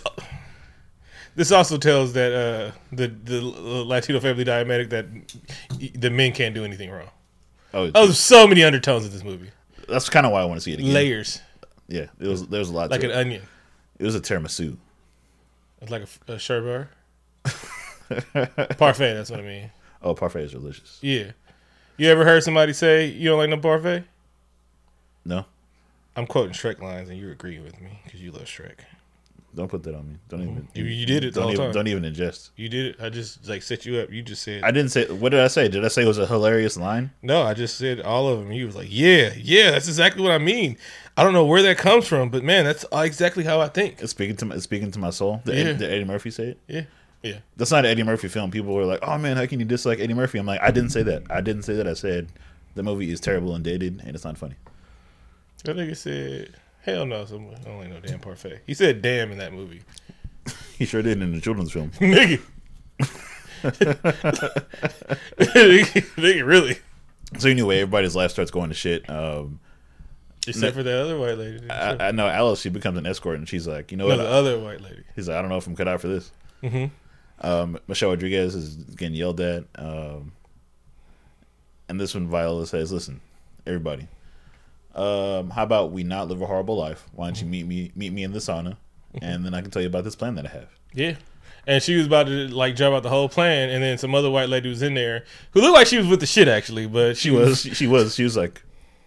this also tells that uh, the the Latino family diabetic that the men can't do anything wrong. Oh, Oh, there's so many undertones in this movie. that's kind of why I want to see it again. Layers, Yeah, it was there was a lot. like an it. onion. it was a tiramisu. It's like a, a sherbet. parfait. That's what I mean. Oh, parfait is delicious. Yeah. You ever heard somebody say you don't like no parfait? No, I'm quoting Shrek lines, and you're agreeing with me because you love Shrek. don't put that on me. Don't even. You- you did it Don't even. time. Don't even ingest. You did it. I just like set you up. You just said I didn't say. What did I say? Did I say it was a hilarious line? no. I just said all of them. You was like, yeah, yeah. That's exactly what I mean. I don't know where that comes from, but man, that's exactly how I think. It's speaking to my, it's speaking to my soul. Did, Yeah. Eddie, did Eddie Murphy say it? Yeah, yeah. That's not an Eddie Murphy film. People were like, "Oh man, how can you dislike Eddie Murphy?" I'm like, I didn't say that. I didn't say that. I said the movie is terrible and dated, and it's not funny. That nigga said, hell no. Someone I don't like no damn parfait. He said damn in that movie. He sure did in the children's film. nigga. nigga, really. So anyway, everybody's life starts going to shit. Um, Except for that other white lady. I, I know Alice. She becomes an escort, and she's like, you know no, what? the other white lady. He's like, I don't know if I'm cut out for this. Mhm. Um, Michelle Rodriguez is getting yelled at. Um, and this one, Viola says, listen, everybody, um, how about we not live a horrible life? Why don't you meet me meet me in the sauna, and then I can tell you about this plan that I have. Yeah. And she was about to like jump out the whole plan, and then some other white lady was in there who looked like she was with the shit actually, but She was, she was, she was like,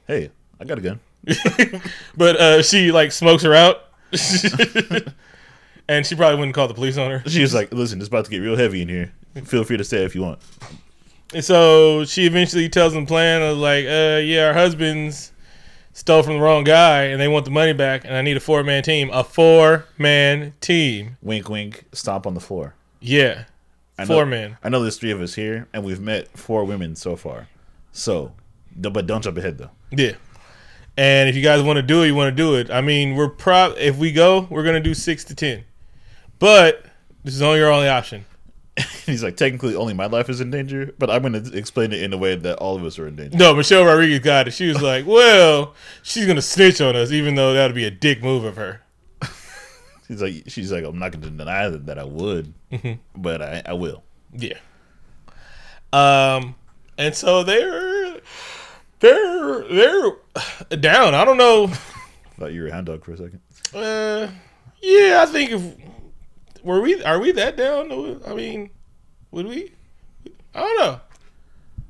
hey, I got a gun. but uh, she like smokes her out, and she probably wouldn't call the police on her. She was like, listen, it's about to get real heavy in here. Feel free to stay if you want. And so she eventually tells them the plan of like, uh, yeah, our husbands stole from the wrong guy, and they want the money back, and I need a four man team, a four man team. Wink, wink. Stomp on the floor. Yeah, I know, four man. I know there's three of us here, and we've met four women so far. So, but don't jump ahead though. Yeah. And if you guys want to do it, you want to do it. I mean, we're prob if we go, we're gonna do six to ten, but this is only your only option. He's like, technically, only my life is in danger, but I'm going to explain it in a way that all of us are in danger. No, Michelle Rodriguez got it. She was like, "Well, she's gonna snitch on us, even though that would be a dick move of her." she's like, she's like, I'm not going to deny that, that I would, but I, I will. Yeah. Um, and so they're they're they're down. I don't know. Thought you were a hound dog for a second. Uh, yeah, I think if were we are we that down? I mean, would we? I don't know.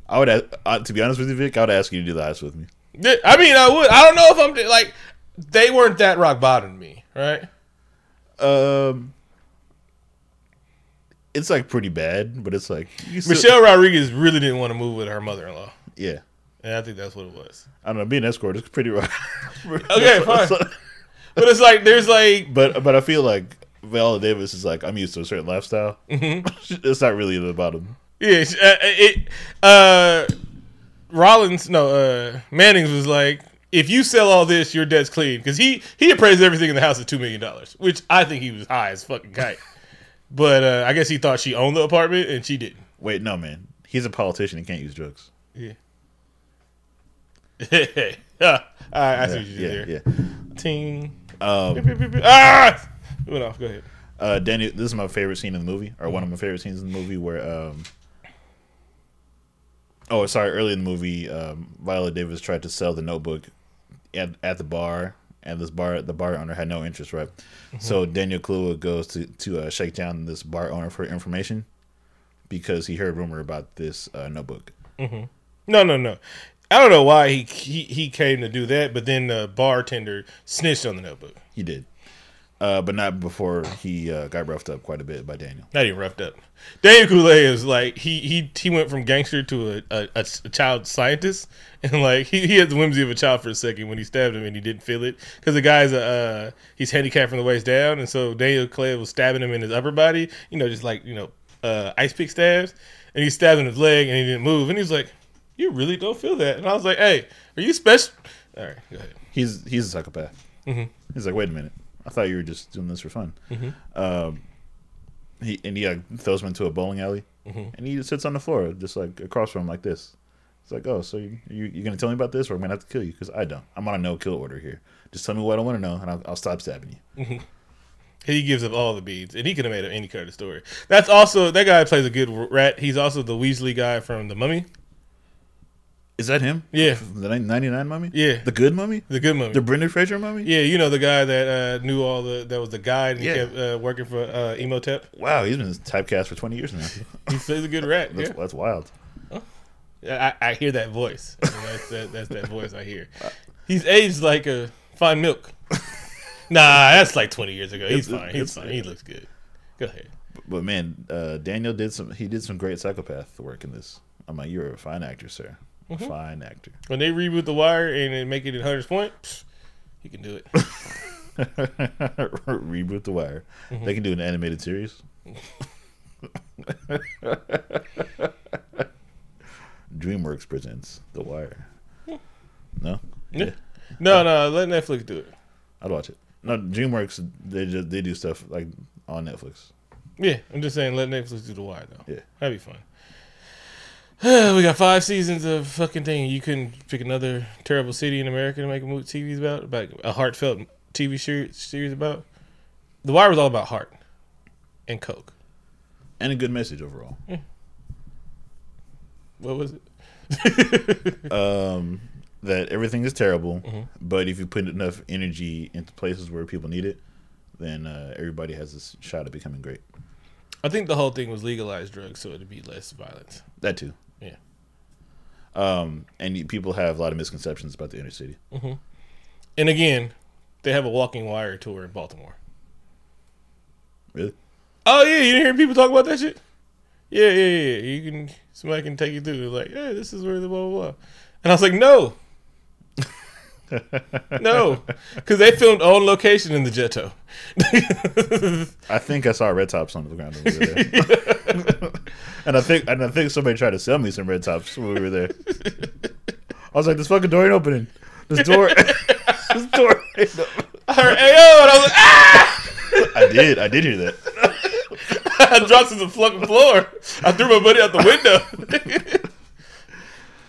I would, uh, to be honest with you, Vic, I would ask you to do the ice with me. I mean, I would. I don't know if I'm like they weren't that rock bottom to me, right? Um, it's like pretty bad, but it's like still- Michelle Rodriguez really didn't want to move with her mother-in-law, Yeah, and I think that's what it was. I don't know. Being escort is pretty rough. Okay, fine. But it's like there's like But but I feel like Viola Davis is like I'm used to a certain lifestyle. it's not really the bottom. yeah, uh, it uh Rollins no uh Mannings was like if you sell all this your debt's clean because he he appraised everything in the house at two million dollars which I think he was high as fucking kite but uh I guess he thought she owned the apartment and she didn't Wait, no, man. He's a politician. He can't use drugs. yeah I, I see what you yeah, did there yeah. ting Um, ah went off go ahead uh, Danny, this is my favorite scene in the movie, or one of my favorite scenes in the movie, where um, oh, sorry, early in the movie, um, Viola Davis tried to sell the Notebook at at the bar, and this bar the bar owner had no interest, right? So Daniel Kaluuya goes to to uh, shake down this bar owner for information because he heard rumor about this uh, Notebook. No, no, no. I don't know why he, he he came to do that, but then the bartender snitched on the notebook. He did, uh, but not before he uh, got roughed up quite a bit by Daniel. Not even roughed up. Daniel Kool-Aid is like he he he went from gangster to a, a, a, child scientist, and like he, he had the whimsy of a child for a second when he stabbed him and he didn't feel it because the guy's a uh, he's handicapped from the waist down, and so Daniel Kool-Aid was stabbing him in his upper body, you know, just like you know uh, ice pick stabs, and he stabbed in his leg and he didn't move, and he's like, "You really don't feel that?" And I was like, "Hey, are you special?" All right, go ahead. He's he's a psychopath. He's like, wait a minute, I thought you were just doing this for fun. Mm-hmm. Um, he and he like, throws him into a bowling alley, mm-hmm. and he just sits on the floor, just like across from him, like this. It's like, oh, so you you you gonna tell me about this, or I'm gonna have to kill you because I don't. I'm on a no kill order here. Just tell me what I want to know, and I'll, I'll stop stabbing you. Mm-hmm. He gives up all the beads, and he could have made up any kind of story. That's also that guy plays a good rat. He's also the Weasley guy from the Mummy. Is that him? Yeah. The ninety nine mummy. Yeah. The good mummy. The good Mummy. The Brendan Fraser mummy. yeah, you know the guy that uh, knew all the that was the guide and Yeah. he kept uh, working for uh, Imhotep. Wow, he's been typecast for twenty years now. He plays a good rat. That's, yeah. that's wild. I, I hear that voice. I mean, that's, that, that's that voice I hear. He's aged like a fine milk. Nah, that's like twenty years ago. He's It's- fine. He's fine. He looks good. Go ahead. But man, uh, Daniel did some. He did some great psychopath work in this. I'm like, you're a fine actor, sir. A mm-hmm. Fine actor. When they reboot The Wire and then make it at Hunter's Point, pff, he can do it. Reboot the Wire. Mm-hmm. They can do an animated series. DreamWorks presents The Wire. Hmm. No, Yeah. No, no, let Netflix do it. I'd watch it. No, DreamWorks they just they do stuff like on Netflix. Yeah, I'm just saying let Netflix do The Wire though. Yeah. That'd be fun. we got five seasons of fucking thing. You couldn't pick another terrible city in America to make a movie TVs about, about a heartfelt TV series about. The Wire was all about heart and coke. And a good message overall. What was it? Um, that everything is terrible, Mm-hmm. but if you put enough energy into places where people need it, then uh, everybody has a shot at becoming great. I think the whole thing was legalized drugs, so it'd be less violence. That too. Yeah. Um, and you- people have a lot of misconceptions about the inner city. And again, they have a walking wire tour in Baltimore. Really? Oh yeah, you didn't hear people talk about that shit? Yeah, yeah, yeah. You can somebody can take you through. Like, hey, this is where the blah blah blah. And I was like, no, no, because they filmed on location in the Jetto. I think I saw red tops on the ground over there. and I think and I think somebody tried to sell me some red tops when we were there. I was like, this fucking door ain't opening. This door this door ain't. I heard Ayo, and I was like, ah! I did. I did hear that. I dropped to the fucking floor. I threw my buddy out the window.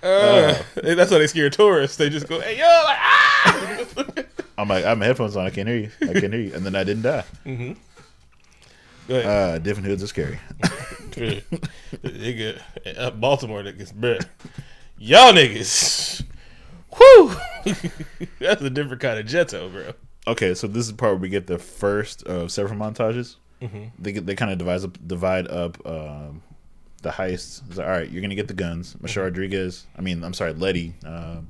Uh, that's why they scare tourists. They just go, "Hey yo!" Like, ah! I'm like, I have my headphones on. I can't hear you. I can't hear you. And then I didn't die. Ahead. Uh, different hoods are scary. Nigga, uh, Baltimore niggas, bruh. Y'all niggas. Whew. That's a different kind of jetto, bro. Okay, so this is the part where we get the first of several montages. They they kind of divide up divide up um, the heist. Like, all right, you're gonna get the guns. Michelle Rodriguez. I mean, I'm sorry, Letty. Um,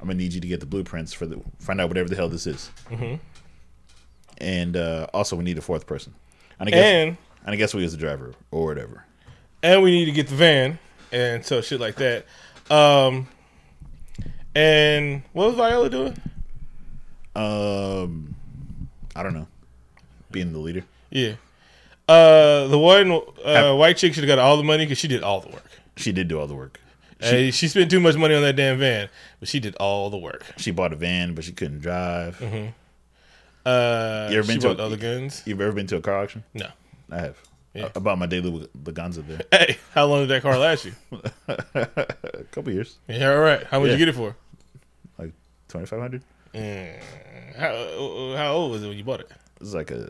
I'm gonna need you to get the blueprints for the find out whatever the hell this is. And uh, also, we need a fourth person. And I guess And and I guess we as the driver or whatever. and we need to get the van and so shit like that. Um and what was Viola doing? Um, I don't know. Being the leader. Yeah. Uh the one uh white chick should have got all the money because she did all the work. She did do all the work. She, she spent too much money on that damn van, but she did all the work. She bought a van, but she couldn't drive. Uh, You ever she been to bought a- the guns. You've ever been to a car auction? No. I have. Yeah. I, I bought my Daewoo Leganza there. Hey, how long did that car last you? a couple years, Yeah, all right. How much Yeah. you get it for? like twenty five hundred. Mm, how how old was it when you bought it? This is like a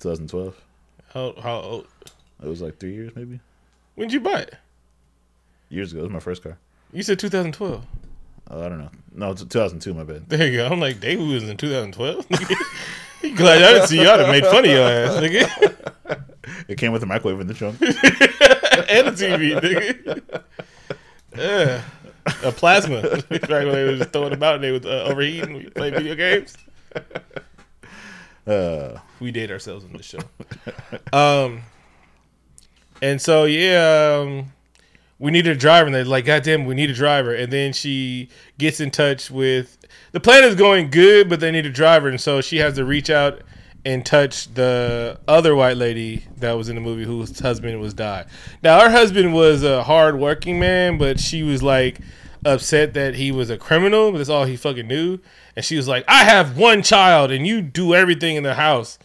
2012. How how old? It was like three years, maybe When did you buy it? years ago. It was my first car. You said 2012. Oh, I don't know. No, it's 2002. My bad. There you go. I'm like, Daewoo was in 2012. Glad I didn't see y'all to made fun of your ass, nigga. It came with a microwave in the trunk. and a TV, nigga. Yeah. A plasma. Back when they were just throwing about and they was uh, overheating. We play video games. Uh, we date ourselves in this show. Um, and so yeah, um, we need a driver, and they're like, "God damn, we need a driver." And then she gets in touch with the plan is going good, but they need a driver, and so she has to reach out and touch the other white lady that was in the movie whose husband was died. Now her husband was a hard working man, but she was like upset that he was a criminal. That's all he fucking knew. And she was like, I have one child and you do everything in the house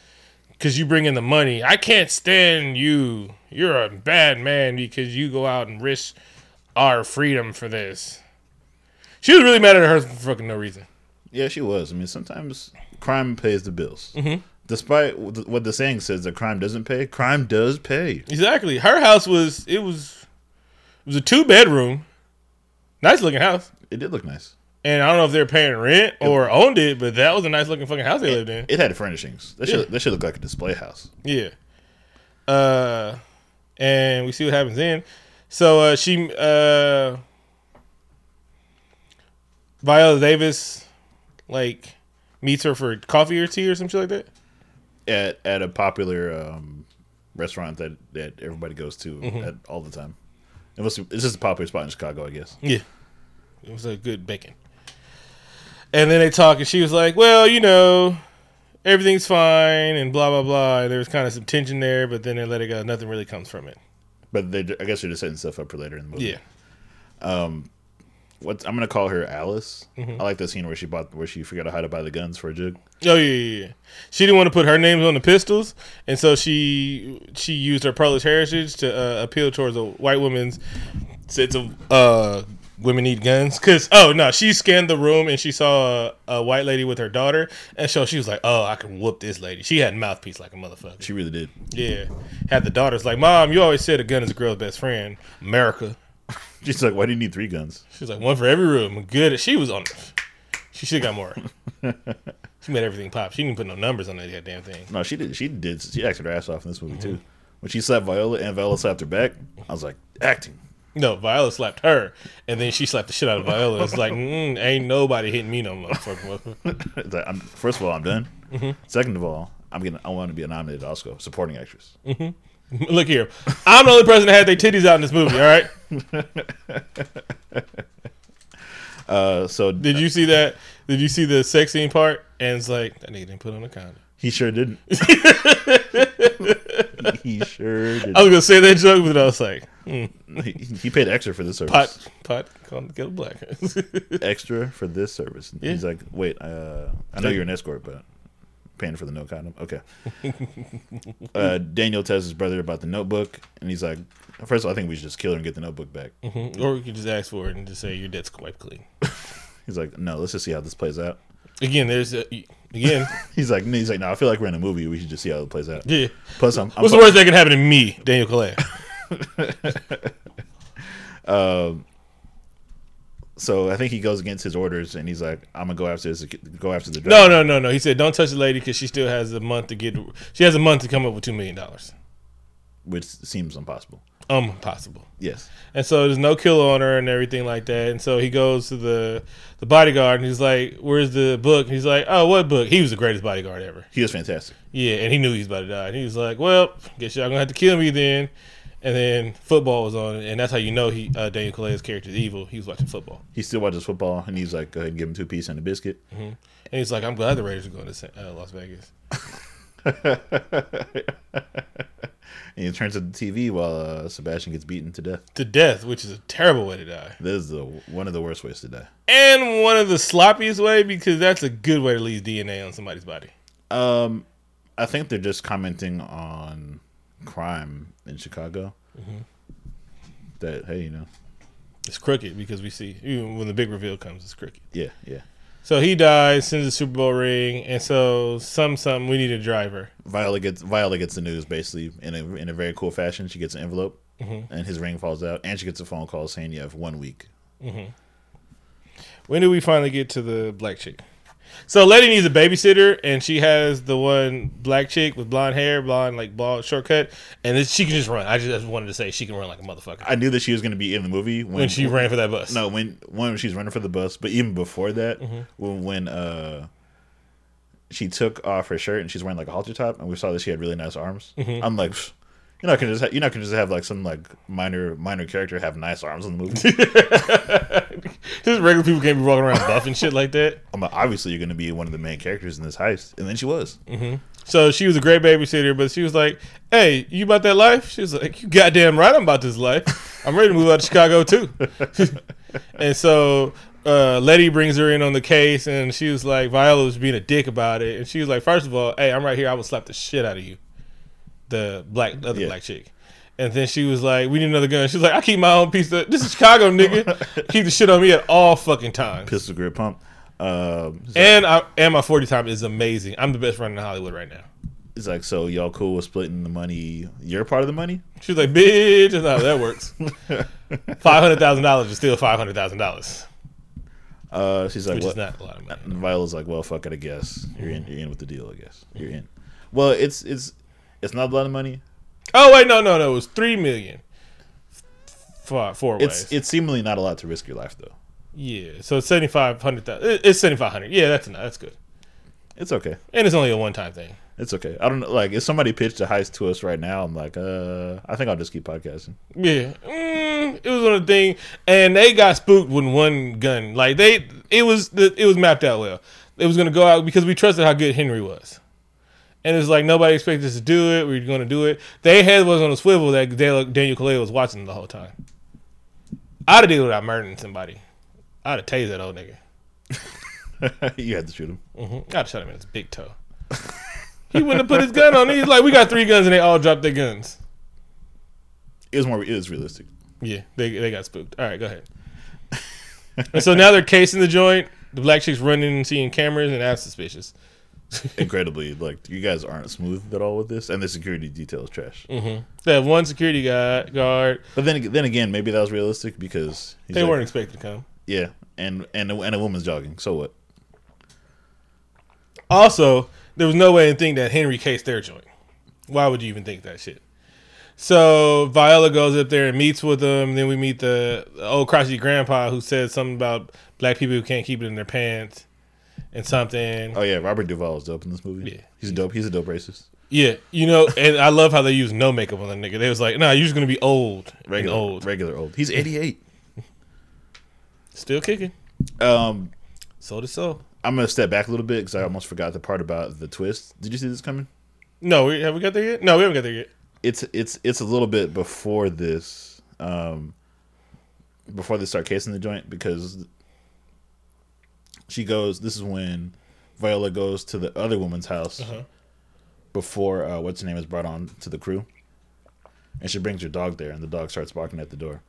because you bring in the money. I can't stand you. You're a bad man because you go out and risk our freedom for this. She was really mad at her for fucking no reason. yeah, she was. I mean, sometimes crime pays the bills. Mm-hmm. despite what the saying says that crime doesn't pay, crime does pay. Exactly. Her house was it was it was a two bedroom, nice looking house. It did look nice. And I don't know if they're paying rent or owned it, but that was a nice looking fucking house they lived in. It had furnishings. That should that should look like a display house. Yeah. Uh, and we see what happens then. So uh, she uh, Viola Davis like meets her for coffee or tea or some shit like that. At at a popular um, restaurant that that everybody goes to Mm-hmm. at, all the time. It was it's just a popular spot in Chicago, I guess. Yeah. It was a good bacon. And then they talk, and she was like, Well, you know, everything's fine, and blah, blah, blah. And there was kind of some tension there, but then they let it go. Nothing really comes from it. But they, I guess they're just setting stuff up for later in the movie. Yeah. Um, What I'm gonna call her Alice. Mm-hmm. I like the scene where she bought where she forgot how to buy the guns for a jig. Oh, yeah, yeah, yeah. She didn't want to put her names on the pistols, and so she she used her Polish heritage to uh, appeal towards a white woman's sense of uh, women need guns. Because, oh, no, she scanned the room and she saw a, a white lady with her daughter, and so she was like, oh, I can whoop this lady. She had mouthpiece like a motherfucker. She really did. Yeah. Had the daughters like, Mom, you always said a gun is a girl's best friend. America. She's like, "Why do you need three guns?" She's like, one for every room. Good. She was on. She should have got more. she made everything pop. She didn't put no numbers on that goddamn thing. No, she did. She did. She acted her ass off in this movie Mm-hmm. too. When she slapped Viola and Viola slapped her back, I was like, acting. No, Viola slapped her, and then she slapped the shit out of Viola. It's like, mm, ain't nobody hitting me no motherfucker. Like, first of all, I'm done. Mm-hmm. Second of all, I'm gonna. I want to be a nominated Oscar supporting actress. Look here, I'm the only person that had their titties out in this movie. All right. Uh, so Did you see that? Did you see the sex scene part? And it's like that nigga didn't put on a condom. he sure didn't. he sure did. I was gonna say that joke, but I was like, hmm, He, he paid extra for this service. pot, pot, call the kettle black. Extra for this service. Yeah. He's like, wait, uh, I know you're an escort, but paying for the no condom. Okay. uh, Daniel tells his brother about the notebook, and he's like, first of all, I think we should just kill her and get the notebook back. Mhm. Or we could just ask for it and just say your debt's quite clean. He's like, no, let's just see how this plays out. Again, there's a, again, He's like, he's like, no, I feel like we're in a movie. We should just see how it plays out. yeah. Plus, I'm, I'm What's the worst that can happen to me, Daniel Kaluuya? So I think he goes against his orders, and he's like, I'm gonna go after this, go after the drug. No, no, no, no. He said, "Don't touch the lady because she still has a month to get. She has a month to come up with two million dollars. which seems impossible. Um, possible. Yes, And so there's no kill on her and everything like that. And so he goes to the the bodyguard and he's like, "Where's the book?" And he's like, "Oh, what book?" He was the greatest bodyguard ever. he was fantastic. Yeah, and he knew he was about to die. And he was like, "Well, guess y'all gonna have to kill me then." And then football was on, and that's how you know he uh, Daniel Kaluuya's character is evil. He was watching football, He still watches football, and he's like, go ahead and give him two piece and a biscuit. and he's like, "I'm glad the Raiders are going to uh, Las Vegas." And he turns to the TV while uh, Sebastian gets beaten to death. to death, which is a terrible way to die, This is the one of the worst ways to die. and one of the sloppiest way because that's a good way to leave DNA on somebody's body. Um, I think they're just commenting on crime in Chicago. Mm-hmm. That hey, you know, It's crooked because we see even when the big reveal comes, it's crooked. yeah, yeah. So he dies, sends a Super Bowl ring, and so some some we need a driver. Viola gets Viola gets the news basically in a in a very cool fashion. She gets an envelope, mm-hmm. and his ring falls out, and she gets a phone call saying you have one week. Mm-hmm. When do we finally get to the black chick? So Letty needs a babysitter, and she has the one black chick with blonde hair, blonde like bald shortcut, and she can just run. I just wanted to say she can run like a motherfucker I knew that she was going to be in the movie when, when she ran for that bus. No, when when she's running for the bus, but even before that, Mm-hmm. when when uh she took off her shirt and she's wearing like a halter top, and we saw that she had really nice arms. Mm-hmm. I'm like, "Pfft, you're not gonna just ha- you're not gonna just have like some like minor minor character have nice arms in the movie. just regular people can't be walking around buff and shit like that. I'm like, obviously you're gonna be one of the main characters in this heist, and then she was. So she was a great babysitter, but she was like, "Hey, you about that life?" She was like, "You goddamn right, I'm about this life. I'm ready to move out to Chicago too." and so uh, Letty brings her in on the case, and she was like, Viola was being a dick about it, and she was like, first of all, hey, I'm right here. I will slap the shit out of you, the black other Yeah. black chick." And then she was like, "We need another gun." She was like, "I keep my own piece of this is Chicago, nigga. keep the shit on me at all fucking times." Pistol grip pump. Um, so- And I, and my 40 time is amazing. I'm the best runner in Hollywood right now. It's like, so y'all cool with splitting the money? Your part of the money? She's like, "Bitch, that's not how that works. Five hundred thousand dollars is still five hundred thousand dollars, Uh, she's like, which what? is not a lot of money." And Viola's like, well, fuck it, I guess you're in. You're in with the deal, I guess you're in. Well, it's it's it's not a lot of money. Oh wait, no, no, no. It was three million. Four, four ways. It's it's seemingly not a lot to risk your life though. yeah, so it's seventy five hundred thousand. It's seventy five hundred. Yeah, that's enough. That's good, It's okay. and it's only a one time thing. It's okay. I don't know. Like, if somebody pitched a heist to us right now, I'm like, uh, I think I'll just keep podcasting. Yeah, mm, it was one of the thing, and they got spooked with one gun. Like they, it was the, it was mapped out well. It was gonna go out because we trusted how good Henry was, and it's like nobody expected us to do it. We were gonna do it. They head was on a swivel that Daniel, Kaluuya was watching the whole time. I'd have deal without murdering somebody. I'd have tased that old nigga. you had to shoot him. hmm I'd shot him in his big toe. he wouldn't have put his gun on. He's like, we got three guns, and they all dropped their guns. It was more. It was realistic. Yeah, they they got spooked. All right, go ahead. and so now they're casing the joint. The black chick's running and seeing cameras, and that's suspicious. Incredibly, like you guys aren't smooth at all with this, and the security detail is trash. Mm-hmm. They have one security guy guard. But then, then again, maybe that was realistic because he's They like- weren't expected to come. Yeah, and and a, and a woman's jogging. So what? Also, there was no way to think that Henry cased their joint. Why would you even think that shit? So Viola goes up there and meets with them. Then we meet the old crotchety grandpa who said something about black people who can't keep it in their pants and something. Oh yeah, Robert Duvall is dope in this movie. Yeah. he's a dope. He's a dope racist. Yeah, you know, and I love how they use no makeup on the nigga. They was like, nah, you're just gonna be old, Regular, old, regular old. He's eighty eight. still kicking. Um, So to so. I'm gonna step back a little bit because I almost forgot the part about the twist. Did you see this coming? No, we, have we got there yet? No, we haven't got there yet. It's it's it's a little bit before this, um, before they start casing the joint because she goes. This is when Viola goes to the other woman's house Uh-huh. before uh, what's her name is brought on to the crew, and she brings her dog there, and the dog starts barking at the door.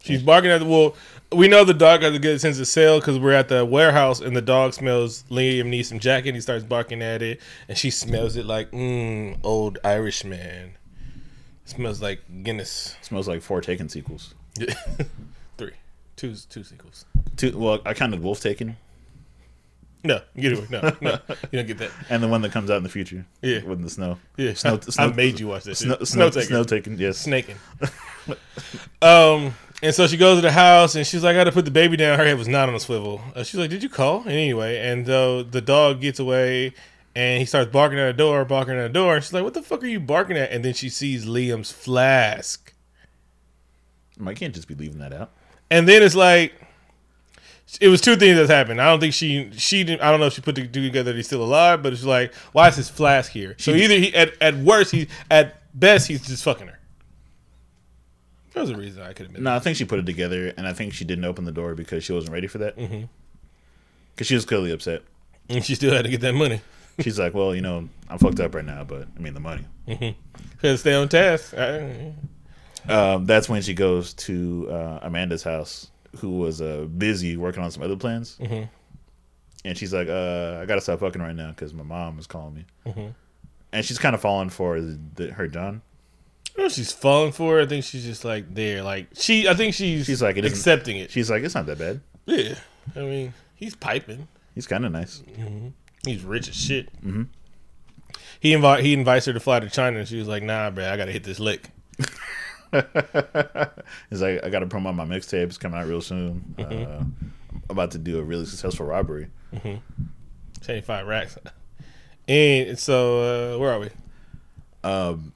She's barking at the well. We know the dog has a good sense of smell because we're at the warehouse and the dog smells Liam Neeson jacket. He starts barking at it, and she smells it like mmm, old Irish man. smells like Guinness. smells like four Taken sequels. Two, two sequels. Two, well, I counted Wolf Taken No, get it. No, no, you don't get that. and the one that comes out in the future. Yeah. with the snow. Yeah, Snow- I snow- made you watch that. Snow, snow, snow Taken. Yes. snaking. um, and so she goes to the house and she's like, I got to put the baby down. Her head was not on a swivel. Uh, she's like, Did you call? And anyway, and so the dog gets away and he starts barking at the door, barking at the door. And she's like, What the fuck are you barking at? And then she sees Liam's flask. I can't just be leaving that out. And then it's like, it was two things that happened. I don't think she she didn't. I don't know if she put the two together. That he's still alive, but it's like, why is his flask here? So either he at at worst he at best he's just fucking her. There was a reason I could have been. No, I think she put it together, and I think she didn't open the door because she wasn't ready for that. Because Mm-hmm. she was clearly upset. And she still had to get that money. She's like, "Well, you know, I'm fucked up right now, but I mean the money." Had to stay on task. I- Um, that's when she goes to uh, Amanda's house, who was uh, busy working on some other plans. Mm-hmm. And she's like, uh, "I gotta stop fucking right now because my mom is calling me." Mm-hmm. And she's kind of falling for the, the, her John. I don't know she's falling for it. I think she's just like there. Like she, I think she's She's like, it isn't- accepting it. She's like, "It's not that bad. Yeah, I mean, he's piping. He's kind of nice." He's rich as shit. Mm-hmm. He invite he invites her to fly to China, and she was like, "Nah, bro, I gotta hit this lick." He's like, "I gotta promote my mixtape. It's coming out real soon. Uh, I'm about to do a really successful robbery." Seventy five racks. And so, uh, where are we? Um,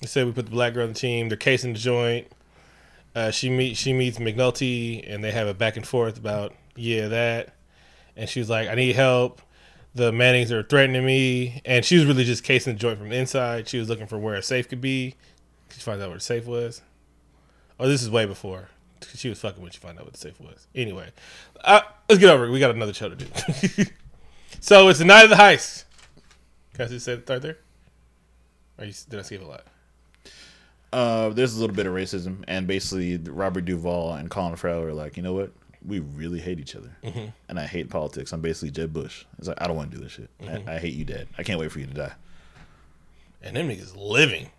They said we put the black girl on the team. They're casing the joint. Uh, she meet she meets McNulty, and they have a back and forth about yeah that. And she was like, "I need help. The Mannings are threatening me." And she was really just casing the joint from the inside. She was looking for where a safe could be. She finds out where the safe was. Oh, this is way before. She was fucking when she found out what the safe was. Anyway, uh, let's get over it. We got another show to do. so it's the night of the heist. Can I just say start there? Or you, did I skip a lot? uh, there's a little bit of racism, and basically Robert Duvall and Colin Farrell are like, "You know what? We really hate each other, and I hate politics. I'm basically Jeb Bush. It's like I don't want to do this shit. I, I hate you, Dad. I can't wait for you to die." and them niggas living.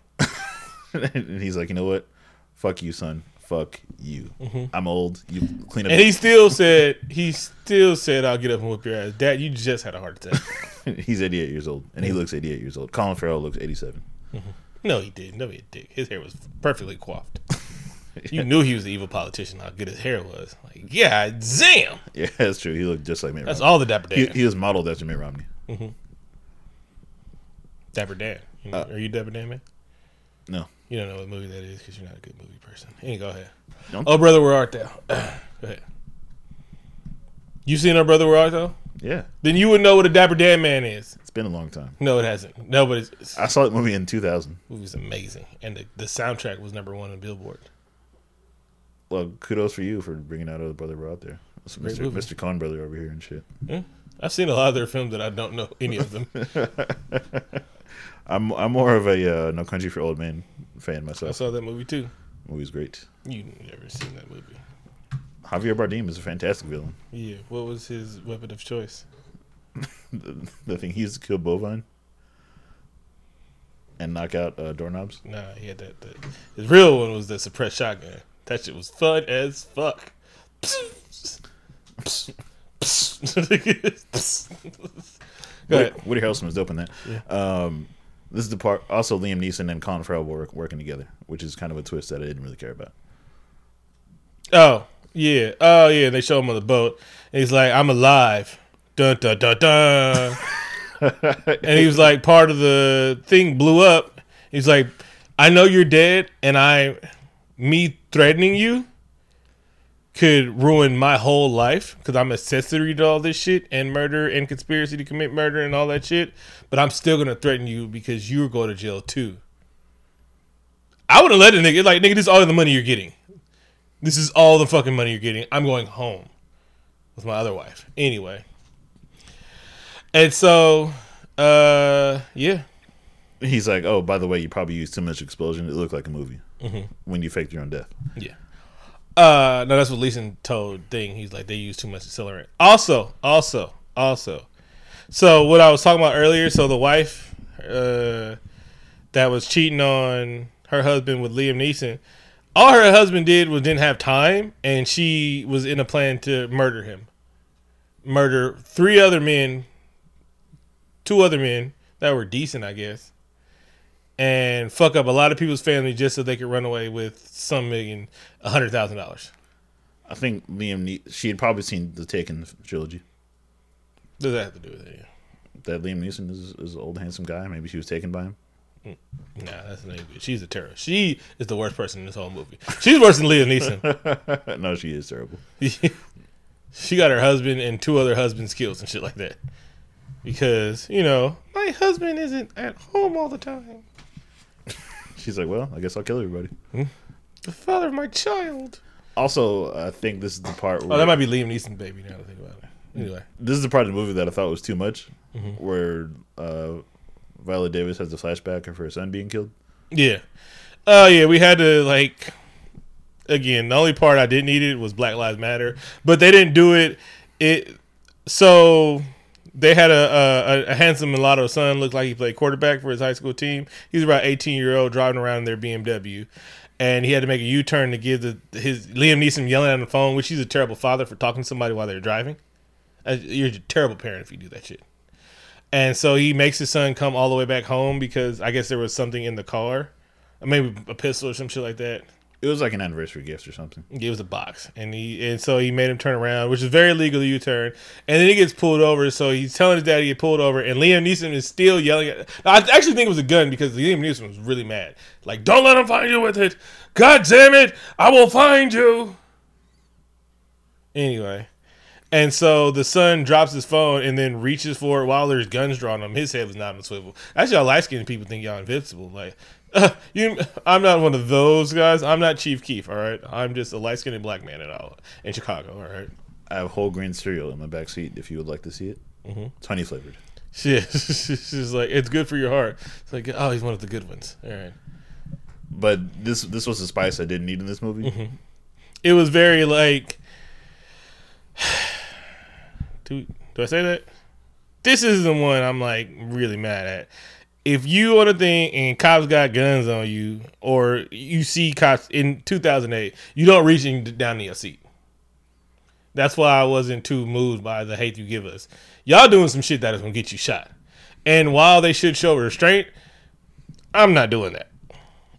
and he's like, you know what? Fuck you, son. Fuck you. Mm-hmm. I'm old. You clean up. And he still said, he still said, "I'll get up and whip your ass." Dad, you just had a heart attack. he's 88 years old, and he mm-hmm. looks 88 years old. Colin Farrell looks 87. Mm-hmm. no, he didn't. No, he dick. His hair was perfectly coiffed. You knew he was the evil politician. How good his hair was. Like, yeah, damn. Yeah, that's true. He looked just like Mitt That's Romney. all the Dapper He, Dan. he was modeled after Mitt Romney. Dapper Dan. You uh, know- Uh, are you Dapper Dan, man? No. You don't know what movie that is because you're not a good movie person. Hey, go ahead. Don't- Oh, brother, where art thou? go ahead. You seen our brother, where art thou? Yeah, Then you would know what a Dapper Dan man is. it's been a long time. No, it hasn't. No, but it's, I saw that movie in 2000. movie's amazing, and the, the soundtrack was number one on Billboard. Well, kudos for you for bringing out other brother we're out there. Great Mr. movie. Mr. Coen brother over here and shit. Hmm? I've seen a lot of their films that I don't know any of them. I'm I'm more of a uh, No Country for Old Men fan myself. I saw that movie too. movie's great. You never seen that movie? Javier Bardem is a fantastic villain. Yeah. What was his weapon of choice? The, the thing he used to kill bovine and knock out uh, doorknobs. Nah, he had that. that. His real one was the suppressed shotgun. That shit was fun as fuck. Go ahead. Woody, Woody Harrelson was dope in that. Um, this is the part. Also, Liam Neeson and Colin Farrell were working together, which is kind of a twist that I didn't really care about. Oh yeah, oh yeah. They show him on the boat, and he's like, "I'm alive." Dun dun dun dun. and he was like, part of the thing blew up. He's like, "I know you're dead, and I, me threatening you, could ruin my whole life because I'm accessory to all this shit and murder and conspiracy to commit murder and all that shit. But I'm still gonna threaten you because you're going to jail too." I would have let a nigga like nigga. This is all the money you're getting. This is all the fucking money you're getting. I'm going home with my other wife. Anyway. And so, uh, yeah. He's like, "Oh, by the way, you probably used too much explosion. It looked like a movie when you faked your own death." Yeah. Uh, no, that's what Neeson told Thing. He's like, they use too much accelerant. Also, also, also. So, what I was talking about earlier, so the wife uh, that was cheating on her husband with Liam Neeson, all her husband did was didn't have time, and she was in a plan to murder him. Murder three other men, two other men that were decent, I guess, and fuck up a lot of people's family just so they could run away with some million, a hundred thousand dollars. I think Liam. Ne- she had probably seen the Taken trilogy. Does that have to do with it? That Liam Neeson is, is an old handsome guy. Maybe she was taken by him. Yeah. Nah, that's not good. She's a terrorist. She is the worst person in this whole movie. She's worse than Liam Neeson. no, she is terrible. she got her husband and two other husbands killed and shit like that. Because, you know, my husband isn't at home all the time. She's like, "Well, I guess I'll kill everybody." The father of my child. Also, I think this is the part where Oh, that might be Liam Neeson's baby now that I think about it. Anyway. this is the part of the movie that I thought was too much, Mm-hmm. where uh, Viola Davis has the flashback of her son being killed. Yeah. Oh yeah, we had to like again, the only part I didn't need it was Black Lives Matter, but they didn't do it it so they had a, a a handsome mulatto son looked like he played quarterback for his high school team. He's about 18 year old driving around in their BMW. And he had to make a U turn to give the his Liam Neeson yelling on the phone, which he's a terrible father for talking to somebody while they're driving. Uh, You're a terrible parent if you do that shit. And so he makes his son come all the way back home because I guess there was something in the car, maybe a pistol or some shit like that. It was like an anniversary gift or something. It was a box, and he and so he made him turn around, which is very legal U turn. And then he gets pulled over, so he's telling his dad he get pulled over, and Liam Neeson is still yelling at. I actually think it was a gun because Liam Neeson was really mad. Like, don't let him find you with it. God damn it, I will find you. Anyway. And so the son drops his phone and then reaches for it while there's guns drawn on him. His head was not on a swivel. That's y'all light skinned people think y'all invincible. Like, uh, you, I'm not one of those guys. I'm not Chief Keef. All right, I'm just a light skinned black man in all in Chicago. All right, I have whole grain cereal in my back seat if you would like to see it. Mm-hmm. It's honey flavored. She's like, it's good for your heart. It's like, oh, he's one of the good ones. All right. But this this was the spice I didn't need in this movie. Mm-hmm. It was very like. Do do I say that? This is the one I'm like really mad at. If you on a thing and cops got guns on you, or you see cops in 2008, you don't reach down to your seat. That's why I wasn't too moved by the hate you give us. Y'all doing some shit that is gonna get you shot. And while they should show restraint, I'm not doing that.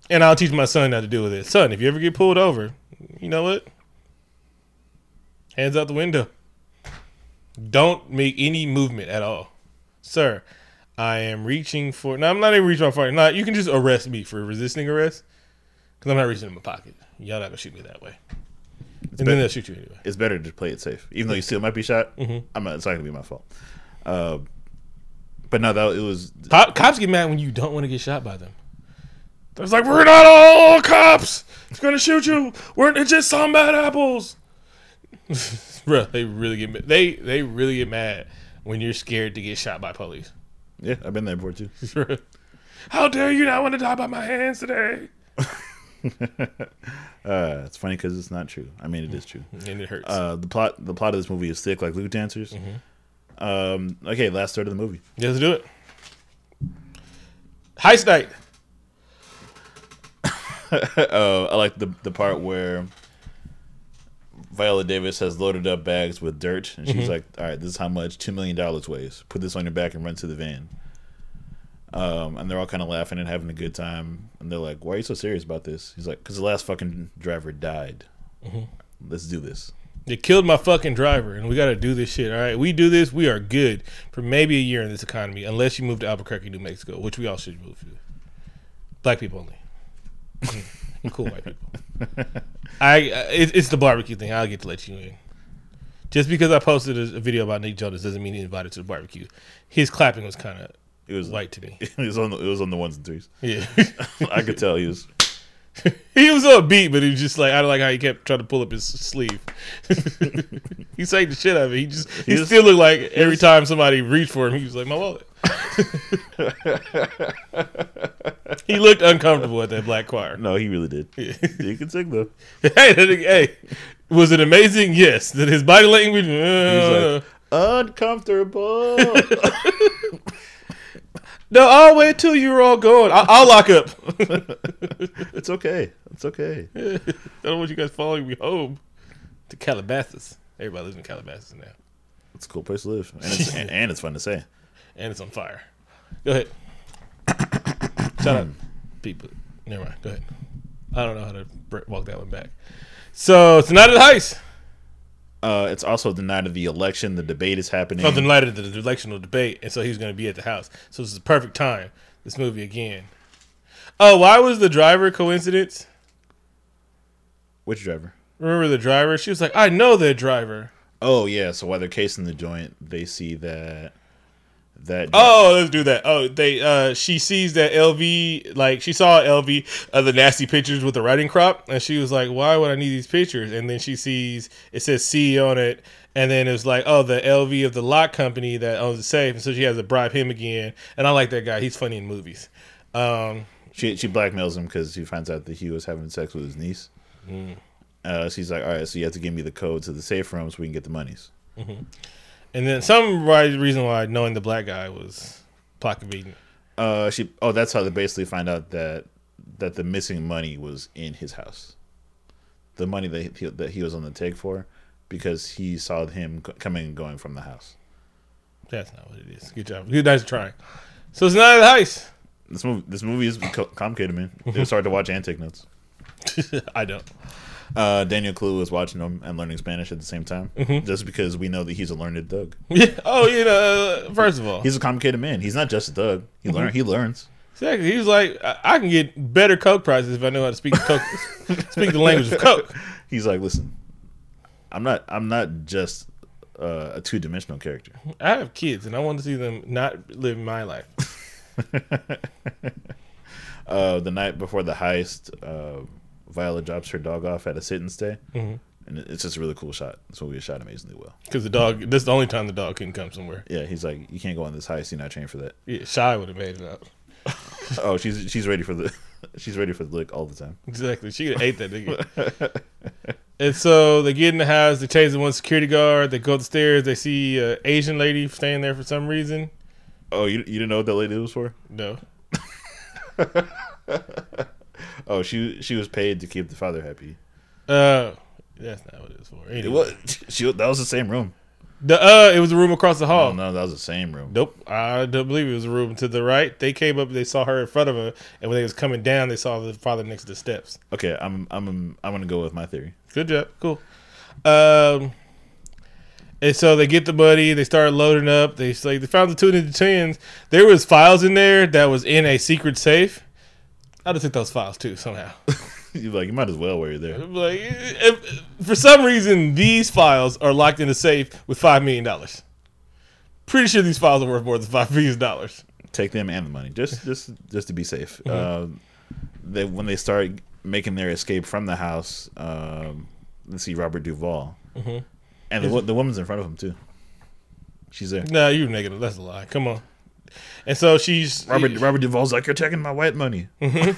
And I'll teach my son how to deal with it. Son, if you ever get pulled over, you know what? Hands out the window. Don't make any movement at all. Sir, I am reaching for. No, I'm not even reaching my phone. No, you can just arrest me for resisting arrest. Because I'm not reaching in my pocket. Y'all not going to shoot me that way. and then better- they'll shoot you anyway. It's better to play it safe, even though you still might be shot. Mm-hmm. I'm not. It's not gonna be my fault. Uh, but no, that it was. Co- cops get mad when you don't want to get shot by them. It's like, we're not all cops. It's going to shoot you. We're it's just some bad apples. Bro, they really get. They, they really get mad when you're scared to get shot by police. Yeah, I've been there before too. How dare you not want to die by my hands today? Uh, it's funny because it's not true. I mean, it is true. And it hurts. Uh, the plot, the plot of this movie is thick like Luke dancers. Mm-hmm. Um, okay, last third of the movie. Let's do it. Heist night. uh, I like the the part where Viola Davis has loaded up bags with dirt, and she's like, "All right, this is how much two million dollars weighs. Put this on your back and run to the van." Um, and they're all kind of laughing and having a good time, and they're like, "Why are you so serious about this?" He's like, "Cause the last fucking driver died. Let's do this." They killed my fucking driver, and we got to do this shit. All right, we do this, we are good for maybe a year in this economy, unless you move to Albuquerque, New Mexico, which we all should move to. Black people only. Mm, cool white people. I it, it's the barbecue thing. I'll get to let you in. Just because I posted a, a video about Nick Jonas doesn't mean he invited to the barbecue. His clapping was kind of It was white to me. It was on the, it was on the ones and threes. Yeah. I could tell he was. he was upbeat, but he was just like I don't like how he kept trying to pull up his sleeve. he saved the shit out of it. He just he, He was- still looked like every time somebody reached for him, he was like my wallet. he looked uncomfortable at that black choir. No, he really did. He could sing though. hey, hey, was it amazing? Yes. Did his body language? Uh, like, uncomfortable. no, I'll wait till you're all gone. I- I'll lock up. it's okay. It's okay. I don't want you guys following me home to Calabasas. Everybody lives in Calabasas now. It's a cool place to live, and it's, and, and it's fun to say. and it's on fire. Go ahead. Shut up, people. Never mind. Go ahead. I don't know how to walk that one back. So it's tonight at the heist. Uh, it's also the night of the election. The debate is happening. Oh, the night of the, the electional debate, and so he's going to be at the house. So this is the perfect time. This movie again. Oh, why was the driver coincidence? Which driver? Remember the driver? She was like, "I know that driver." Oh yeah. So while they're casing the joint, they see that that. Oh, let's do that. Oh, they uh she sees that LV like she saw LV of the nasty pictures with the writing crop and she was like, "Why would I need these pictures?" And then she sees it says C on it and then it was like, "Oh, the LV of the lock company that owns the safe." And so she has to bribe him again. And I like that guy. He's funny in movies. Um she she blackmails him because he finds out that he was having sex with his niece. Mm. Uh, she's like, all right, so you have to give me the code to the safe room so we can get the monies. And then some reason why knowing the black guy was convenient. Uh, she. Oh, that's how they basically find out that that the missing money was in his house. The money that he, that he was on the take for, because he saw him coming and going from the house. That's not what it is. Good job. Good nice trying. So it's not the heist. This movie, this movie is complicated, man. It was hard to watch and take notes. I don't. Uh, Daniel Kaluuya was watching them and learning Spanish at the same time, just because we know that he's a learned thug. Yeah. Oh, you know. uh, First of all, He's a complicated man. He's not just a thug. He learn. He learns. exactly. He was like, I, I can get better coke prices if I know how to speak coke, speak the language of coke. He's like, listen, I'm not. I'm not just uh, a two dimensional character. I have kids, and I want to see them not live my life. Uh, the night before the heist, uh, Viola drops her dog off at a sit and stay, mm-hmm. and it's just a really cool shot. This movie is shot amazingly well. Because the dog. This is the only time the dog can come somewhere. Yeah, he's like, you can't go on this heist. You're not trained for that. Yeah, Shy would have made it out. oh, she's she's ready for the she's ready for the lick all the time. Exactly. She could have ate that nigga. and so they get in the house. They chase the one security guard. They go upstairs. They see an Asian lady staying there for some reason. Oh, you you didn't know what that lady was for? No. Oh, she she was paid to keep the father happy. Uh, that's not what it was for. It was she. That was the same room. The uh, it was a room across the hall. Oh no, that was the same room. Nope, I don't believe it was a room to the right. They came up, they saw her in front of her, and when they was coming down, they saw the father next to the steps. Okay, I'm I'm I'm gonna go with my theory. Good job, cool. Um, and so they get the money, they start loading up. They like they found the two ninja twins. There was files in there that was in a secret safe. I just took those files too somehow. You're like, you might as well wear you're there. like, if, for some reason, these files are locked in a safe with five million dollars. Pretty sure these files are worth more than five million dollars. Take them and the money, just just just to be safe. Um, they when they start making their escape from the house, um, let's see Robert Duvall, and the, the woman's in front of him too. She's there. Nah, you're negative. That's a lie. Come on. And so she's Robert Robert Duvall's like, you're taking my white money.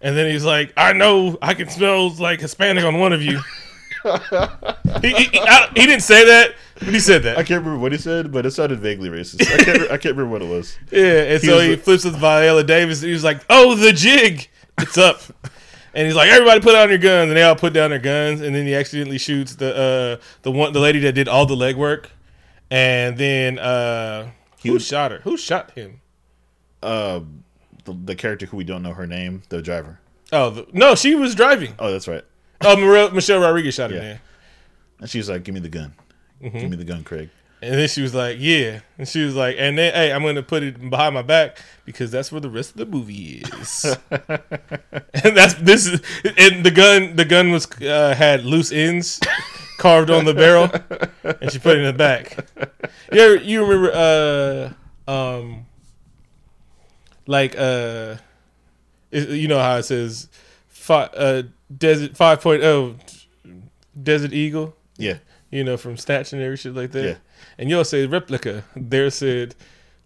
And then he's like, I know I can smell like Hispanic on one of you. he, he, he- I- he didn't say that, but he said that. I can't remember what he said, but it sounded vaguely racist. I can't re- I can't remember what it was. Yeah, and so he a- flips with Viola Davis. He was like, Oh, the jig. It's up. and he's like, Everybody put down your guns. And they all put down their guns. And then he accidentally shoots the uh, the one the lady that did all the legwork. And then uh, who was- shot her? Who shot him? Uh, the, the character who we don't know her name, the driver. Oh, the, no, she was driving. Oh, that's right. Oh, Michelle, Michelle Rodriguez shot him Yeah. And she was like, "Give me the gun. Give me the gun, Craig." And then she was like, "Yeah," and she was like, "And then, hey, I'm gonna put it behind my back because that's where the rest of the movie is." and that's this is, and the gun, the gun was uh, had loose ends carved on the barrel, and she put it in the back. You ever, you remember, uh, um, like, uh, it- you know how it says, uh, desert 5.0, Desert Eagle Yeah, you know, from Stats and every shit like that. Yeah. And you'll say replica. There said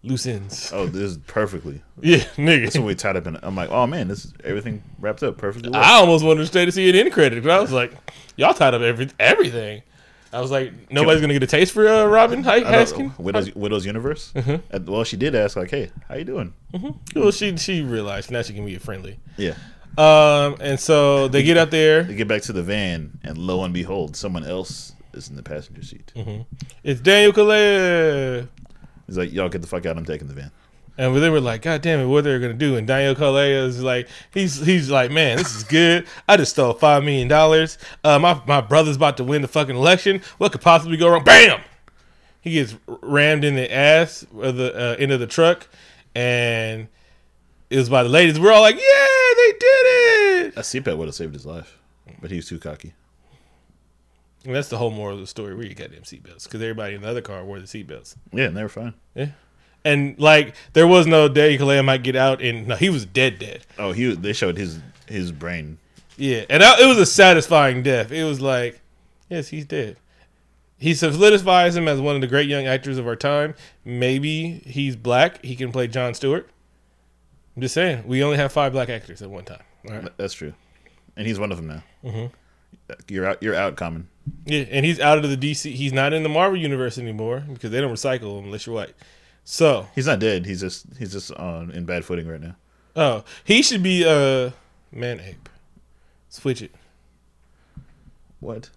loose ends. Oh, this is perfectly. Yeah, That's when we tied up in. I'm like, oh man, this is everything wrapped up perfectly. Well. I almost wanted to stay to see it in credit, but I was like, y'all tied up every everything. I was like, nobody's gonna get a taste for uh, Robin Hi- I don't- Haskin. Widow's, Widow's Universe. Mm-hmm. Well, she did ask like, "Hey, how you doing?" Well, she she realized now she can be a friendly. Yeah. Um, and so they get out there. They get back to the van, and lo and behold, someone else is in the passenger seat. Mm-hmm. It's Daniel Kaluuya. He's like, "Y'all get the fuck out! I'm taking the van." And they were like, God damn it, what they're gonna do? And Daniel Kaluuya is like, he's he's like, man, this is good. I just stole five million dollars. Uh, my my brother's about to win the fucking election. What could possibly go wrong? Bam! He gets rammed in the ass of the uh, end of the truck, and it was by the ladies. We're all like, yeah, they did it. A seatbelt would have saved his life, but he was too cocky. And that's the whole moral of the story. Where you got them seatbelts because everybody in the other car wore the seatbelts. Yeah, and they were fine. Yeah. And like there was no Daniel Kaluuya might get out, and no, he was dead, dead. Oh, he they showed his his brain. Yeah, and I, it was a satisfying death. It was like, yes, he's dead. He solidifies him as one of the great young actors of our time. Maybe he's black. He can play John Stewart. I'm just saying, we only have five black actors at one time. All right. That's true, and he's one of them now. Mm-hmm. You're out. You're out, common. Yeah, and he's out of the DC. He's not in the Marvel universe anymore because they don't recycle him unless you're white. So, He's not dead. He's just he's just on in bad footing right now. oh, he should be uh man ape. Switch it. What?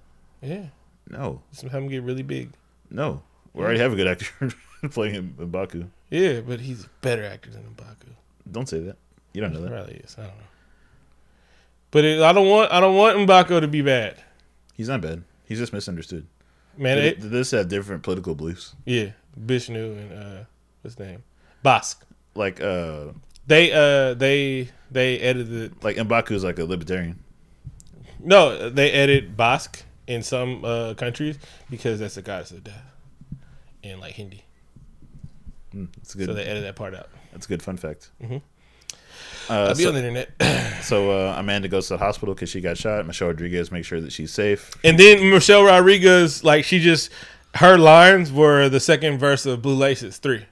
Yeah, No, just have him get really big. no. We already have a good actor playing him Mbaku. Yeah, but he's a better actor than Mbaku. Don't say that. You don't know that. Probably is. I don't know. But it, I don't want I don't want Mbaku to be bad. He's not bad. He's just misunderstood. Man, They, it, just have different political beliefs. yeah, Bishnu and uh, what's his name, Bosk. Like uh, They uh they they edited like Mbaku is like a libertarian. no they edit Bosk in some uh countries because that's the goddess of death in like Hindi. Mm, It's good. So they edit that part out. that's a good fun fact. Mhm. Uh, I'll be so, on the internet. so uh, Amanda goes to the hospital because she got shot. Michelle Rodriguez makes sure that she's safe. and then Michelle Rodriguez like she just her lines were the second verse of Blue Laces three.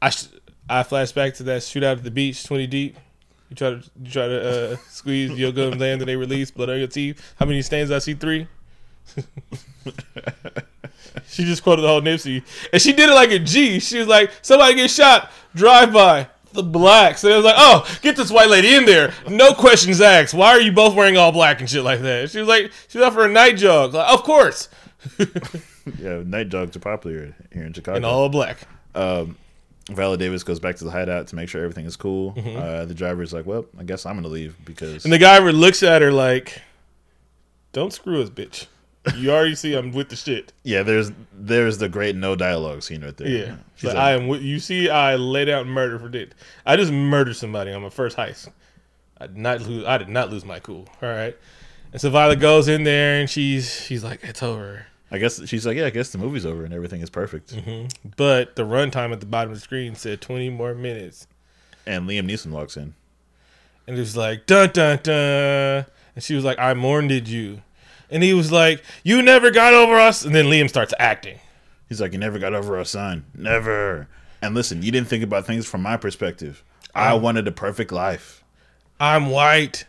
I sh- I flash back to that shootout at the beach, twenty deep. You try to you try to uh, squeeze your gun land that they release, blood on your teeth. How many stains I see? Three. she just quoted the whole Nipsey, and she did it like a G. She was like, "Somebody get shot, drive by, the blacks. And it was like, oh, get this white lady in there. No questions asked. Why are you both wearing all black and shit like that? She was like, she was out for a night jog. Like, of course. Yeah, night jogs are popular here in Chicago. And all black. um, Viola Davis goes back to the hideout to make sure everything is cool. Mm-hmm. Uh, the driver's like, "Well, I guess I'm gonna leave because And the guy looks at her like, don't screw us, bitch. You already see I'm with the shit. yeah, there's there's the great no dialogue scene right there. Yeah. She's like, I am with you see I laid out murder for dit. I just murdered somebody on my first heist. I did not lose I did not lose my cool. All right. And so Viola goes in there and she's she's like, It's over. I guess she's like, yeah, I guess the movie's over and everything is perfect. Mm-hmm. But the runtime at the bottom of the screen said twenty more minutes. And Liam Neeson walks in. And it was like dun dun dun and she was like, I mourned you. And he was like, You never got over us and then Liam starts acting. He's like, you never got over us, son, never. And listen, you didn't think about things from my perspective. I wanted a perfect life. I'm white.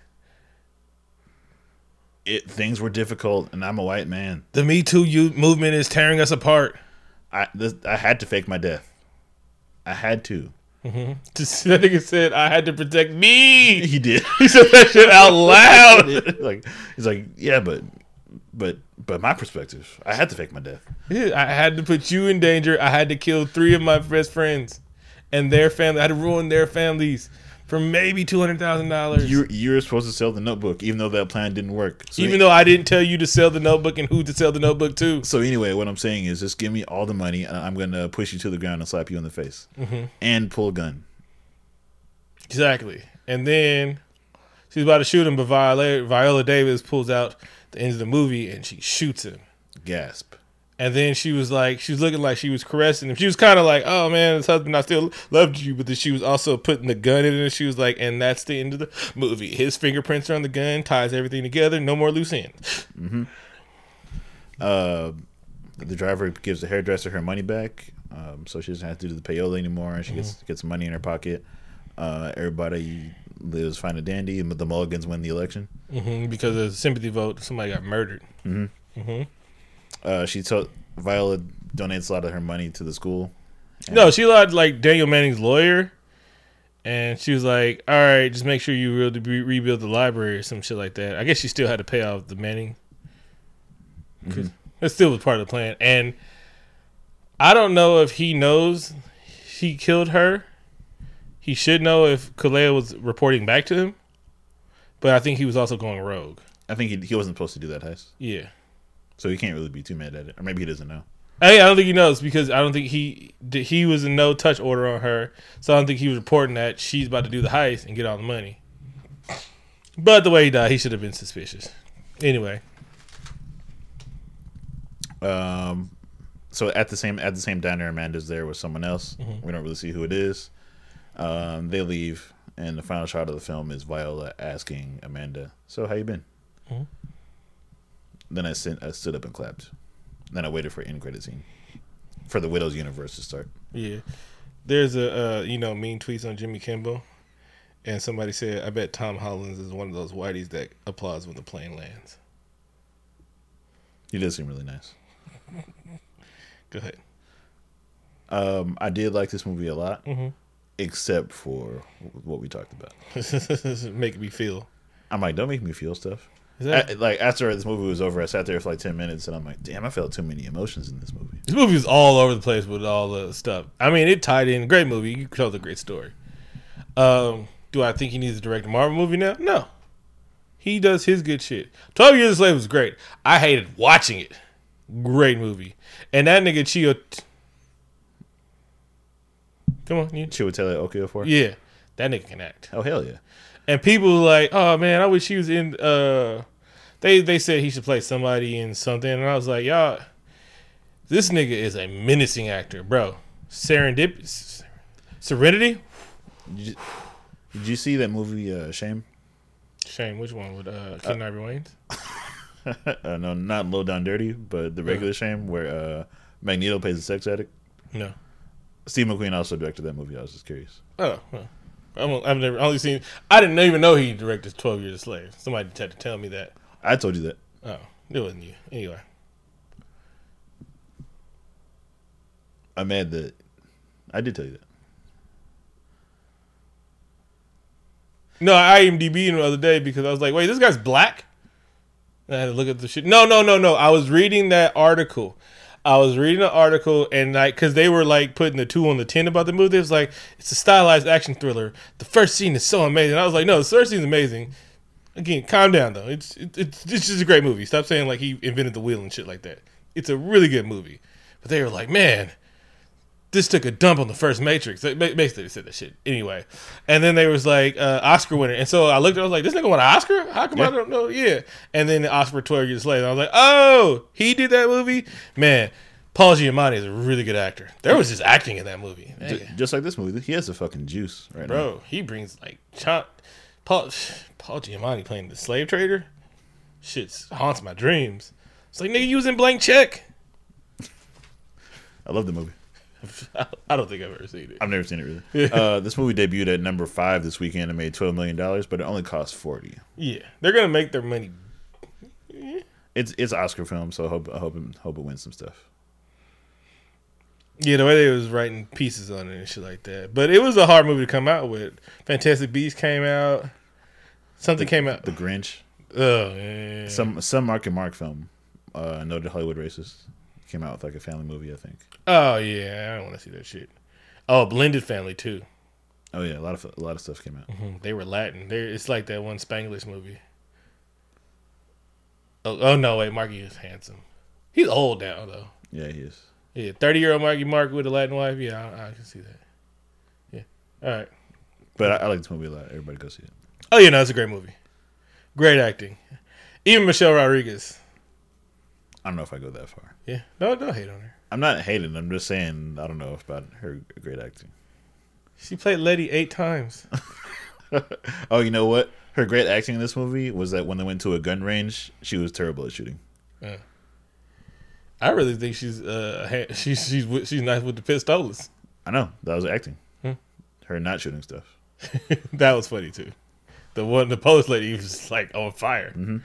It things were difficult, and I'm a white man. The Me Too youth movement is tearing us apart. I this, I had to fake my death. I had to. Just mm-hmm. that nigga said I had to protect me. He did. He said that shit out loud. like he's like, yeah, but but but my perspective, I had to fake my death. Yeah, I had to put you in danger. I had to kill three of my best friends and their family. I had to ruin their families for maybe two hundred thousand dollars. You you were supposed to sell the notebook, even though that plan didn't work. So, Even though I didn't tell you to sell the notebook and who to sell the notebook to. so anyway, what I'm saying is, just give me all the money, and I'm gonna push you to the ground and slap you in the face, Mm-hmm. and pull a gun. Exactly. And then she's about to shoot him, but Viola, Viola Davis pulls out the end of the movie and she shoots him. Gasp. And then she was like, she was looking like she was caressing him. She was kind of like, oh man, this husband, I still loved you. But then she was also putting the gun in it. And she was like, and that's the end of the movie. His fingerprints are on the gun, ties everything together. No more loose ends. Uh, the driver gives the hairdresser her money back, um, so she doesn't have to do the payola anymore, and she gets Mm-hmm. gets some money in her pocket. Uh, everybody lives fine and dandy, and the Mulligans win the election. hmm because of sympathy vote, somebody got murdered. Uh, she told Viola donates a lot of her money to the school. No, she lied like Daniel Manning's lawyer. And she was like, all right, just make sure you re- rebuild the library or some shit like that. I guess she still had to pay off the Manning. 'Cause That still was part of the plan. And I don't know if he knows he killed her. He should know if Kalea was reporting back to him. But I think he was also going rogue. I think he, he wasn't supposed to do that heist, Yeah. so he can't really be too mad at it, or maybe he doesn't know. Hey, I don't think he knows because I don't think he he was in no touch order on her, so I don't think he was reporting that she's about to do the heist and get all the money. But the way he died, he should have been suspicious. Anyway, Um, so at the same at the same diner, Amanda's there with someone else. Mm-hmm. We don't really see who it is. Um, they leave, and the final shot of the film is Viola asking Amanda, "So how you been?" Mhm. Then I, sit, I stood up and clapped. Then I waited for end credit scene for the Widow's universe to start. yeah, there's a uh, you know mean tweets on Jimmy Kimmel, and somebody said, "I bet Tom Hollins is one of those whiteys that applauds when the plane lands." He does seem really nice. Go ahead. Um, I did like this movie a lot, Mhm. Except for what we talked about. Make me feel. I'm like, don't make me feel stuff. Is that, I- like after this movie was over, I sat there for like ten minutes, and I'm like, damn, I felt too many emotions in this movie. This movie was all over the place with all the stuff. I mean, it tied in. Great movie. You told a great story. Um, do I think he needs to direct a Marvel movie now? No. He does his good shit. Twelve Years a Slave was great. I hated watching it. Great movie. And that nigga Chio. Come on, you. Chiwetel Ejiofor. Yeah, that nigga can act. Oh hell yeah. And people were like, "Oh man, I wish he was in." Uh, they they said he should play somebody in something, and I was like, "Y'all, this nigga is a menacing actor, bro. Serendip, Serenity. Did you, did you see that movie uh, Shame? Shame, which one with uh, Keenen Ivory Wayans? uh, no, not Low Down Dirty, but the regular Shame where uh, Magneto plays a sex addict. No. Steve McQueen also directed that movie. I was just curious. Oh, well, I'm, I've never only seen. I didn't even know he directed Twelve Years a Slave. Somebody had to tell me that. I told you that. Oh, it wasn't you. Anyway, I'm mad that I did tell you that. No, I IMDb him the other day because I was like, wait, this guy's black. And I had to look at the shit. No, no, no, no. I was reading that article. I was reading the article and like, cause they were like putting the two on the ten about the movie. It was like it's a stylized action thriller. The first scene is so amazing. I was like, no, the first scene's amazing. Again, calm down though. It's it, it's it's just a great movie. Stop saying like he invented the wheel and shit like that. It's a really good movie. But they were like, man, this took a dump on the first Matrix. They Basically, they said that shit anyway. And then they was like uh, Oscar winner, and so I looked. at I was like, this nigga won an Oscar? How come I don't know? Yeah. And then the Oscar twelve years later, I was like, oh, he did that movie. Man, Paul Giamatti is a really good actor. There was just acting in that movie, J- just like this movie, he has the fucking juice right now. bro. He brings like chop. Paul Paul Giamatti playing the slave trader. Shit haunts my dreams. It's like nigga, you was in blank check. I love the movie. I don't think I've ever seen it. I've never seen it really. uh, this movie debuted at number five this weekend and made twelve million dollars, but it only cost forty. Yeah, they're gonna make their money It's it's Oscar film, so I hope I hope it, hope it wins some stuff. Yeah, the way they was writing pieces on it and shit like that. But it was a hard movie to come out with. Fantastic Beasts came out. Something came out. The Grinch, Oh, yeah. some some Mark and Mark film, uh, noted Hollywood racist, came out with like a family movie, I think. oh yeah, I don't want to see that shit. Oh, Blended Family too. Oh yeah, a lot of a lot of stuff came out. Mhm, They were Latin. They're, it's like that one Spanglish movie. Oh, oh no, wait, Marky is handsome. He's old now though. Yeah, he is. Yeah, thirty year old Marky Mark with a Latin wife. Yeah, I, I can see that. Yeah. All right. But I, I like this movie a lot. Everybody go see it. Oh yeah, no, it's a great movie. Great acting. Even Michelle Rodriguez. I don't know if I go that far. Yeah. No, don't hate on her. I'm not hating. I'm just saying I don't know about her great acting. She played Letty eight times. Oh, you know what? Her great acting in this movie was that when they went to a gun range, she was terrible at shooting. I really think she's uh she's she's she's nice with the pistolas. I know that was acting. Hmm. Her not shooting stuff. that was funny too. The one the post lady was like on fire. Mm-hmm.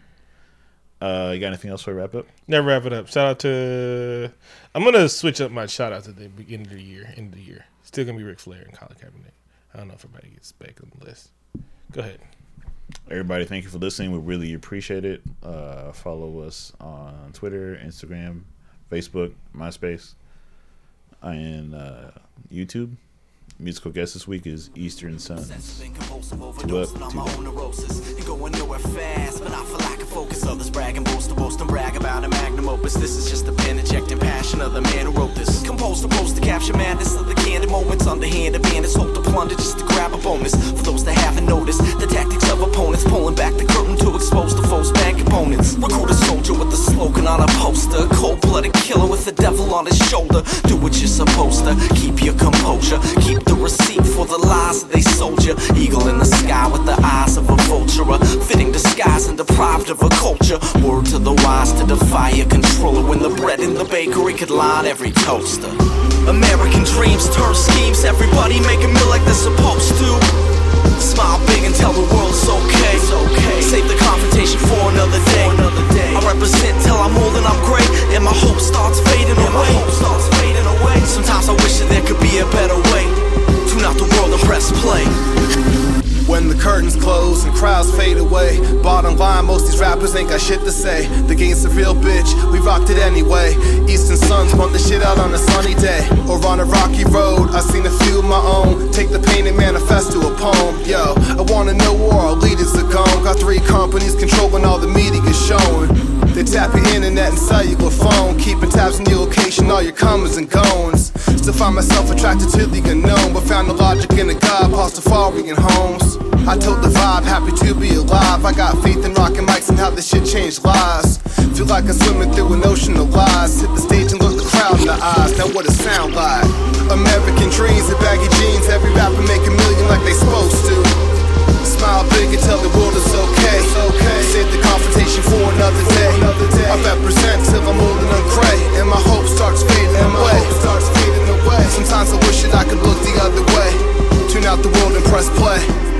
Uh, you got anything else for wrap up? Never wrap it up. Shout out to I'm gonna switch up my shout out to the beginning of the year, end of the year. Still gonna be Ric Flair and Colin Kaepernick. I don't know if everybody gets back on the list. Go ahead. Everybody, thank you for listening. We really appreciate it. Uh, follow us on Twitter, Instagram, Facebook, MySpace, and uh, YouTube. Musical guest this week is Eastern Suns. Been compulsive Two up, two my down. own neurosis and going nowhere fast, but I feel like a focus. Others brag and boast, to boast and brag about a magnum opus. This is just the pen injecting passion of the man who wrote this. Composed to post to capture madness of the candid moments. Underhanded bandits hope to plunder just to grab a bonus. For those that haven't noticed, the tactics of opponents pulling back the curtain to expose the foe's bad components. Recruit a soldier with a slogan on a poster, cold-blooded killer with the devil on his shoulder. Do what you're supposed to. Keep your composure. Keep the receipt for the lies they sold you. Eagle in the sky with the eyes of a vulture. A fitting disguise and deprived of a culture. Word to the wise to defy a controller. When the bread in the bakery could line every toaster. American dreams turn schemes. Everybody make a meal like they're supposed to. Ain't got shit to say. The game's a real bitch, we rocked it anyway. Eastern Suns pump the shit out on a sunny day. Or on a rocky road, I seen a few of my own. Take the pain and manifest to a poem. Yo, I wanna know where our leaders are gone. Got three companies controlling all the media showing. They tap your internet and cellular phone, keeping tabs on your location, all your comings and goings. Still find myself attracted to the unknown, but found the logic in a God, Pastafarian homes. I told the vibe, happy to be alive. I got faith in rocking mics and how this shit changed lives. Feel like I'm swimming through an ocean of lies. Hit the stage and look the crowd in the eyes. Now what it sound like? American dreams and baggy jeans. Every rapper make a million like they supposed to. Smile big and tell the world it's okay. It's okay. Save the confrontation for another day. I represent till I'm old and I'm gray, and my hope. Starts fading away. Sometimes I wish that I could look the other way. Tune out the world and press play.